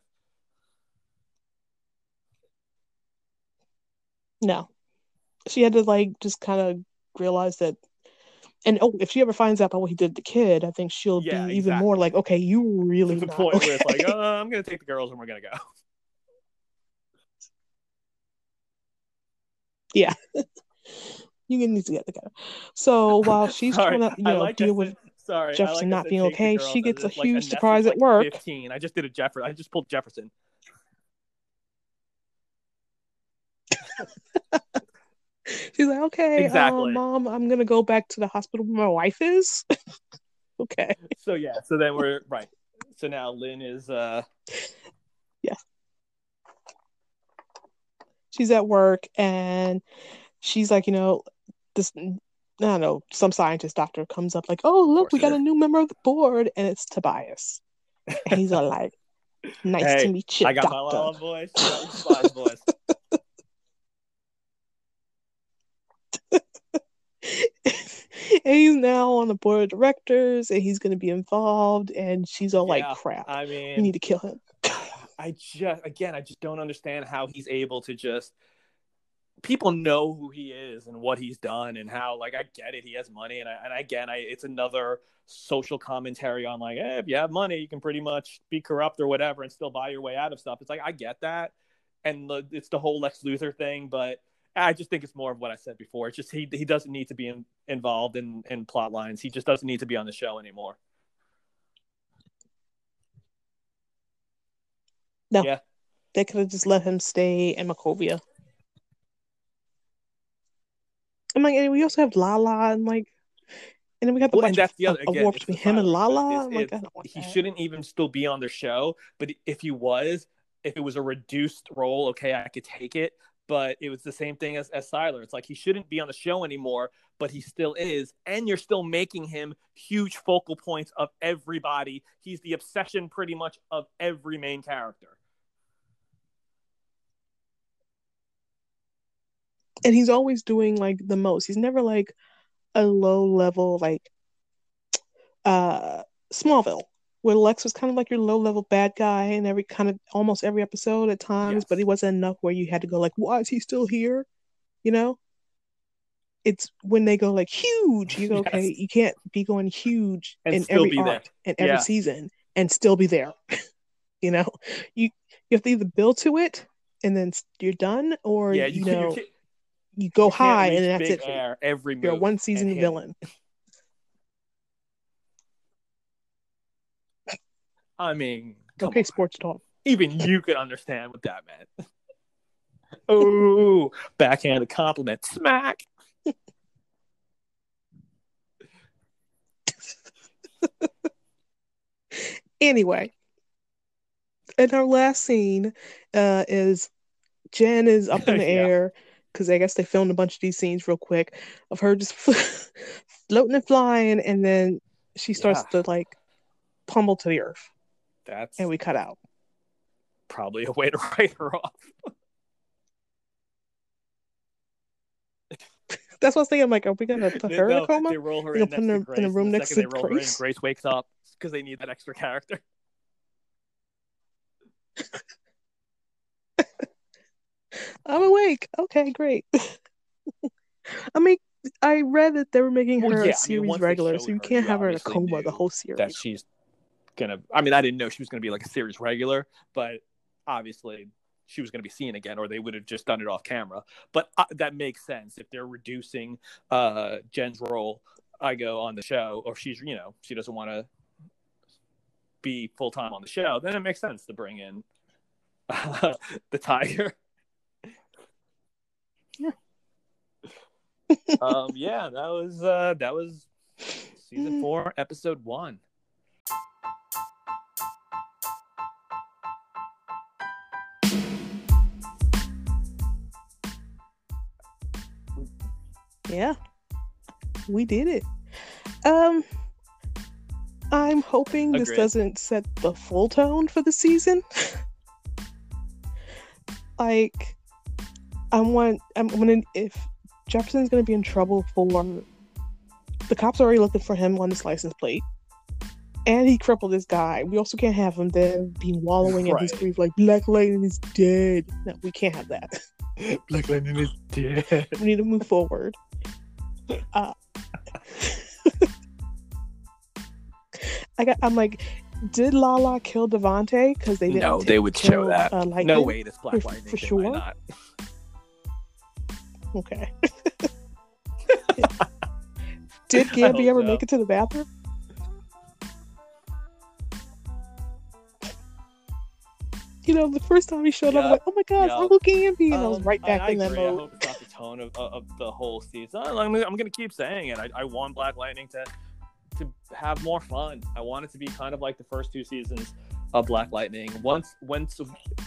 S1: No, she had to like just kind of realize that And oh, if she ever finds out about what he did to the kid, I think she'll
S2: Yeah,
S1: be even more like, okay, you really
S2: to the
S1: not
S2: point where it's like, uh, I'm gonna take the girls and we're gonna go.
S1: Yeah, you need to get together. So while she's trying to, you know,
S2: like
S1: deal with
S2: sorry,
S1: Jefferson
S2: like
S1: not being okay, she gets a
S2: if, like,
S1: huge surprise at work.
S2: 15. I just did a Jefferson. I just pulled Jefferson.
S1: She's like, okay,
S2: Exactly.
S1: um, mom, I'm gonna go back to the hospital where my wife is. okay.
S2: So yeah, so then we're right. So now Lynn is uh Yeah.
S1: She's at work and she's like, you know, this I don't know, some scientist doctor comes up like, oh look, we got a new member of the board, and it's Tobias. And he's all like, nice
S2: Hey,
S1: to meet you,
S2: I got my
S1: doctor.
S2: loud voice. I got your spies voice.
S1: and he's now on the board of directors and he's going to be involved and she's all
S2: Yeah,
S1: like crap
S2: I mean we
S1: need to kill him
S2: I just again, I just don't understand how he's able to just. People know who he is and what he's done, and how like I get it. He has money, and I, and again, I it's another social commentary on like, eh, if you have money, you can pretty much be corrupt or whatever, and still buy your way out of stuff. It's like I get that, and the, it's the whole Lex Luthor thing, but I just think it's more of what I said before. It's just he he doesn't need to be in, involved in in plot lines. He just doesn't need to be on the show anymore.
S1: no
S2: Yeah.
S1: they could have just let him stay in Markovia I'm like and we also have Lala and like and then we got the
S2: Well, and that's the other
S1: of
S2: again. it's
S1: between him and Lala
S2: twist.
S1: I'm like I don't want
S2: he
S1: that.
S2: shouldn't even still be on their show. But if he was, if it was a reduced role, okay, I could take it. But it was the same thing as, as Sylar. It's like he shouldn't be on the show anymore, but he still is. And you're still making him huge focal points of everybody. He's the obsession pretty much of every main character.
S1: and he's always doing like the most he's never like a low level like uh Smallville where Lex was kind of like your low level bad guy in every kind of almost every episode at times
S2: Yes.
S1: but he wasn't enough where you had to go like why is he still here you know it's when they go like huge you go
S2: Yes.
S1: okay you can't be going huge
S2: And
S1: in
S2: still
S1: every
S2: be there.
S1: arc and every
S2: Yeah.
S1: season and still be there you know you you have to either build to it and then you're done or
S2: yeah,
S1: you,
S2: you,
S1: know
S2: you
S1: you, go high and that's
S2: big
S1: it
S2: air every
S1: you're a one season villain
S2: I mean,
S1: okay
S2: on.
S1: sports talk
S2: even you could understand what that meant. Ooh, backhanded compliment. Smack.
S1: Anyway, and our last scene uh, is Jen is up in the
S2: Yeah.
S1: air because I guess they filmed a bunch of these scenes real quick of her just floating and flying, and then she starts
S2: Yeah.
S1: to like pummel to the earth,
S2: That's
S1: and we cut out.
S2: probably a way to write her off.
S1: That's what I was thinking. I'm like, are we gonna put her in a coma?
S2: They roll her in
S1: put her in a room
S2: the
S1: next to
S2: roll her in,
S1: Grace?
S2: Grace wakes up because they need that extra character.
S1: I'm awake. Okay, great. I mean, I read that they were making
S2: Well,
S1: her
S2: yeah, I
S1: a
S2: mean,
S1: series
S2: once they
S1: regular, so you
S2: her,
S1: can't have her in a coma the whole series.
S2: That she's gonna. I mean, I didn't know she was gonna be like a series regular, but obviously she was gonna be seen again, or they would have just done it off camera. But uh, that makes sense if they're reducing uh, Jen's role. I go on the show, or she's you know she doesn't want to be full time on the show. Then it makes sense to bring in the tiger.
S1: Yeah.
S2: um, yeah, that was uh, that was season four, episode one.
S1: Yeah, we did it. Um, I'm hoping this doesn't set the full tone for the season. like, I want. I'm gonna if Jefferson's gonna be in trouble for the cops are already looking for him on his license plate. And he crippled this guy. We also can't have him then be wallowing in his grief like Black Lightning is dead. No, we can't have that.
S2: Black Lightning is dead.
S1: we need to move forward. I got. I'm like, did Lala kill Devante? Because they didn't.
S2: No, they would
S1: kill,
S2: show that.
S1: Uh,
S2: no way, this Black Lightning
S1: for, sure. Okay. did
S2: Gabby
S1: ever
S2: know.
S1: make it to the bathroom? You know, the first time he showed up, I'm like, "Oh my
S2: Yeah.
S1: Uncle Gambi!" And I was
S2: Um,
S1: right back
S2: I,
S1: in
S2: I
S1: that
S2: agree. I
S1: mode.
S2: hope it's not the tone of, of, of the whole season. I'm, I'm going to keep saying it. I, I want Black Lightning to to have more fun. I want it to be kind of like the first two seasons of Black Lightning. Once once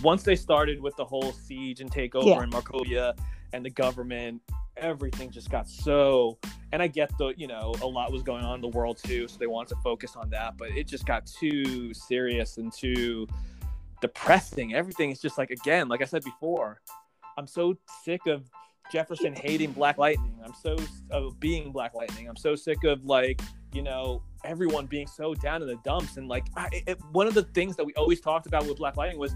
S2: once they started with the whole siege and takeover
S1: Yeah.
S2: in Markovia and the government, everything just got so. And I get the you know a lot was going on in the world too, so they wanted to focus on that. But it just got too serious and too depressing. Everything is just like again, like I said before, I'm so sick of Jefferson hating Black Lightning. I'm so of being Black Lightning. I'm so sick of like you know everyone being so down in the dumps and like I, it, one of the things that we always talked about with Black Lightning was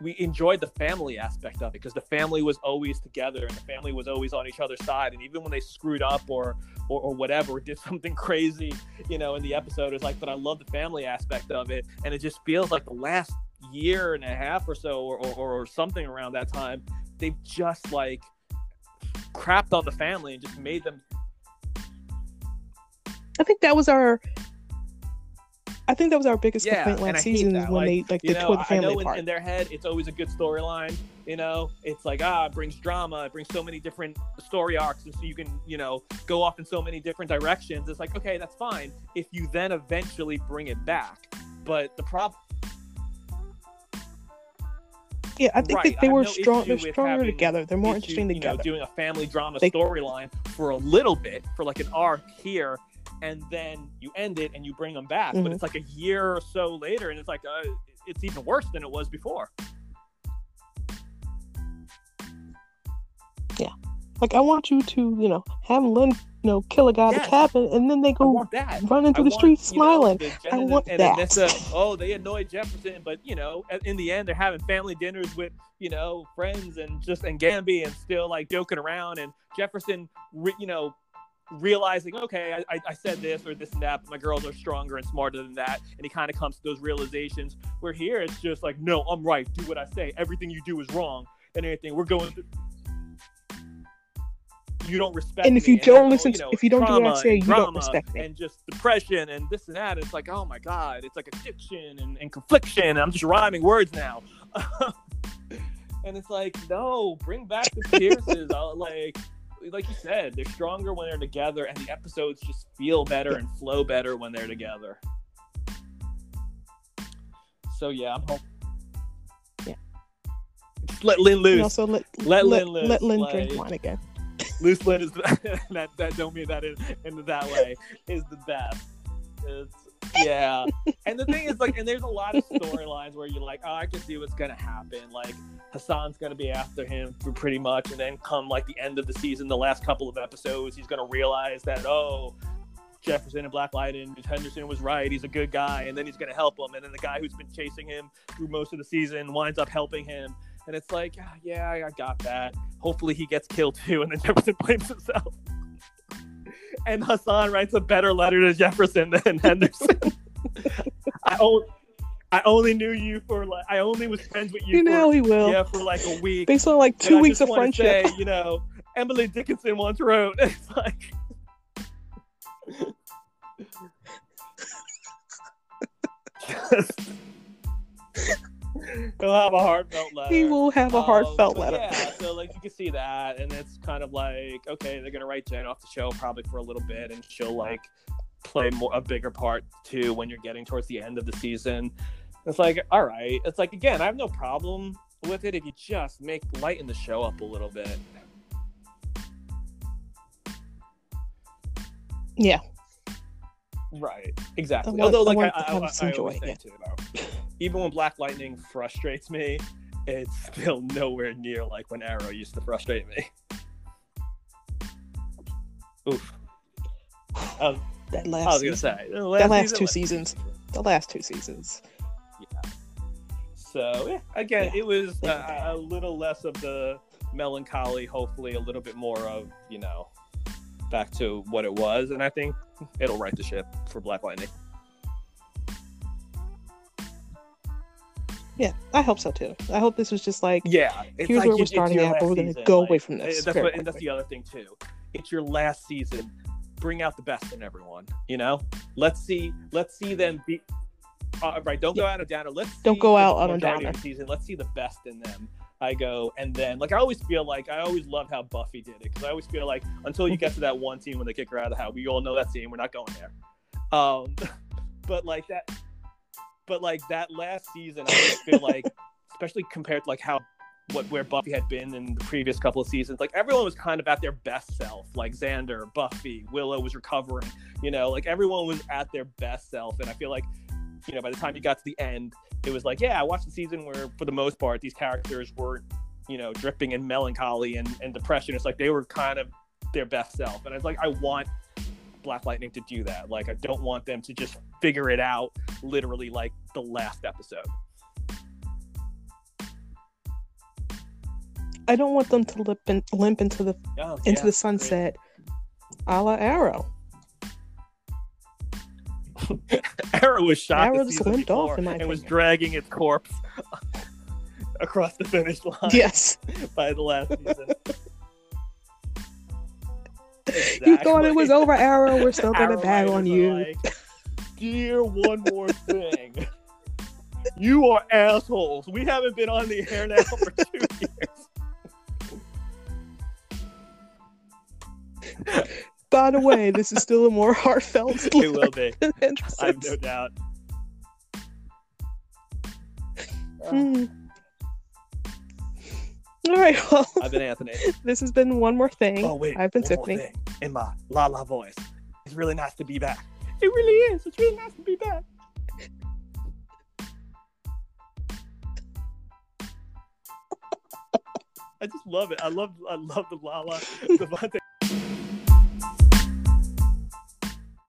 S2: we enjoyed the family aspect of it because the family was always together and the family was always on each other's side and even when they screwed up or or, or whatever did something crazy you know in the episode it's like but i love the family aspect of it and it just feels like the last year and a half or so or, or, or something around that time they've just like crapped on the family and just made them
S1: I think that was our. I think that was our biggest
S2: Yeah,
S1: complaint last season when
S2: Like,
S1: they like they
S2: know,
S1: tore the
S2: I
S1: family
S2: know in,
S1: apart.
S2: in their head it's always a good storyline. You know, it's like ah, it brings drama, it brings so many different story arcs, and so you can you know go off in so many different directions. It's like okay, that's fine if you then eventually bring it back. But the problem,
S1: yeah, I think
S2: right,
S1: that they were
S2: no
S1: strong. They're stronger together. They're more
S2: issue,
S1: interesting
S2: you know,
S1: together.
S2: doing a family drama
S1: They-
S2: storyline for a little bit, for like an arc here, and then you end it and you bring them back. But
S1: Mhm.
S2: it's like a year or so later, and it's like uh, it's even worse than it was before.
S1: Like I want you to, you know, have Lynn, you know, kill a guy at
S2: Yes.
S1: the cabin, and then they go
S2: want that.
S1: run into
S2: I
S1: the streets
S2: know,
S1: smiling. I want
S2: and
S1: that.
S2: Oh, they annoyed Jefferson, but you know, in the end, they're having family dinners with you know friends and just and Gambi and still like joking around. And Jefferson, re, you know, realizing, okay, I, I, I said this or this and that, but my girls are stronger and smarter than that. And he kind of comes to those realizations. Where here, it's just like, no, I'm right. Do what I say. Everything you do is wrong. And everything we're going. Through, you don't respect
S1: And if
S2: me,
S1: you don't
S2: then,
S1: listen
S2: you know,
S1: if you don't do what I say, you don't respect me.
S2: and just depression and this and that it's like oh my god it's like addiction and, and confliction i'm just rhyming words now and it's like no bring back the pierces like like you said they're stronger when they're together and the episodes just feel better and flow better when they're together so yeah i'm hoping
S1: Yeah.
S2: Just let Lynn loose.
S1: And also let
S2: Let
S1: let,
S2: Lynn loose,
S1: let Lynn drink wine again.
S2: Loose lid is that that don't mean that in, in that way is the best. It's yeah, and the thing is like, and there's a lot of storylines where you're like, oh, I can see what's gonna happen. Like Hassan's gonna be after him for pretty much, and then come like the end of the season, the last couple of episodes, he's gonna realize that oh. Jefferson and Black Lightning, Henderson was right. He's a good guy, and then he's going to help him. And then the guy who's been chasing him through most of the season winds up helping him. And it's like, ah, yeah, I I got that. Hopefully he gets killed too, and then Jefferson blames himself. and Hassan writes a better letter to Jefferson than Henderson. I only knew you for like I only was friends with you,
S1: You know
S2: for,
S1: he will.
S2: yeah for like a week.
S1: Based on like
S2: And
S1: two
S2: I
S1: weeks of friendship.
S2: Say, you know, Emily Dickinson once wrote, it's like. Just- He'll have a heartfelt letter.
S1: he will have a
S2: Um,
S1: heartfelt
S2: but
S1: letter.
S2: Yeah, so like you can see that, and it's kind of like okay, they're gonna write Jen off the show probably for a little bit, and she'll like play more a bigger part too when you're getting towards the end of the season. It's like all right, it's like again, I have no problem with it if you just make lighten the show up a little bit.
S1: Yeah.
S2: Right, exactly. Although, like I, I, I, I
S1: joy, yeah.
S2: too, though, even when Black Lightning frustrates me, it's still nowhere near like when Arrow used to frustrate me. Oof. Um, I was,
S1: That
S2: I
S1: last
S2: was gonna
S1: season.
S2: say the
S1: That last
S2: season
S1: two
S2: was-
S1: seasons. The last two seasons.
S2: Yeah. So yeah, again,
S1: Yeah,
S2: it was
S1: they were
S2: a,
S1: bad.
S2: a little less of the melancholy. Hopefully, a little bit more of you know back to what it was, and I think it'll right the ship for Black Lightning.
S1: Yeah, I hope so too. I hope this was just like
S2: Yeah, it's
S1: here's
S2: like
S1: where we're
S2: it's- it's
S1: starting at, but we're gonna go
S2: like,
S1: away from this
S2: and That's what, and that's the other thing too. It's your last season. Bring out the best in everyone. You know, let's see. Let's see them be. Uh, right, don't go out on a downer. Let's
S1: Don't go out on a
S2: of
S1: downer.
S2: Season. Let's see the best in them. I go, and then like I always feel like I always love how Buffy did it because I always feel like until you get to that one scene when they kick her out of the house, we all know that scene. We're not going there. Um, but like that, but like that last season, I feel like, especially compared to like how what where Buffy had been in the previous couple of seasons, like everyone was kind of at their best self. Like Xander, Buffy, Willow was recovering. You know, like everyone was at their best self, and I feel like, you know, by the time you got to the end, it was like, yeah, I watched the season where, for the most part, these characters weren't you know, dripping in melancholy and, and depression. It's like they were kind of their best self, and I was like, I want Black Lightning to do that. Like, I don't want them to just figure it out literally like the last episode.
S1: I don't want them to limp, in, limp into the
S2: Oh,
S1: into
S2: yeah,
S1: the sunset, a la Arrow.
S2: Arrow was shot
S1: Arrow just limped off, in my
S2: and was dragging its corpse across the finish line
S1: Yes,
S2: by the last season.
S1: You thought it was over, Arrow. We're still gonna bag on you.
S2: like, Dear, one more thing. You are assholes. We haven't been on the air now for two years.
S1: By the way, this is still a more heartfelt.
S2: It will be. I have no doubt.
S1: Hmm. All right, well,
S2: I've been Anthony.
S1: this has been one more thing.
S2: Oh wait,
S1: I've been
S2: one more
S1: Tiffany.
S2: thing in my la la voice. It's really nice to be back. It really is. It's really nice to be back. I just love it. I love I love the Lala Devontae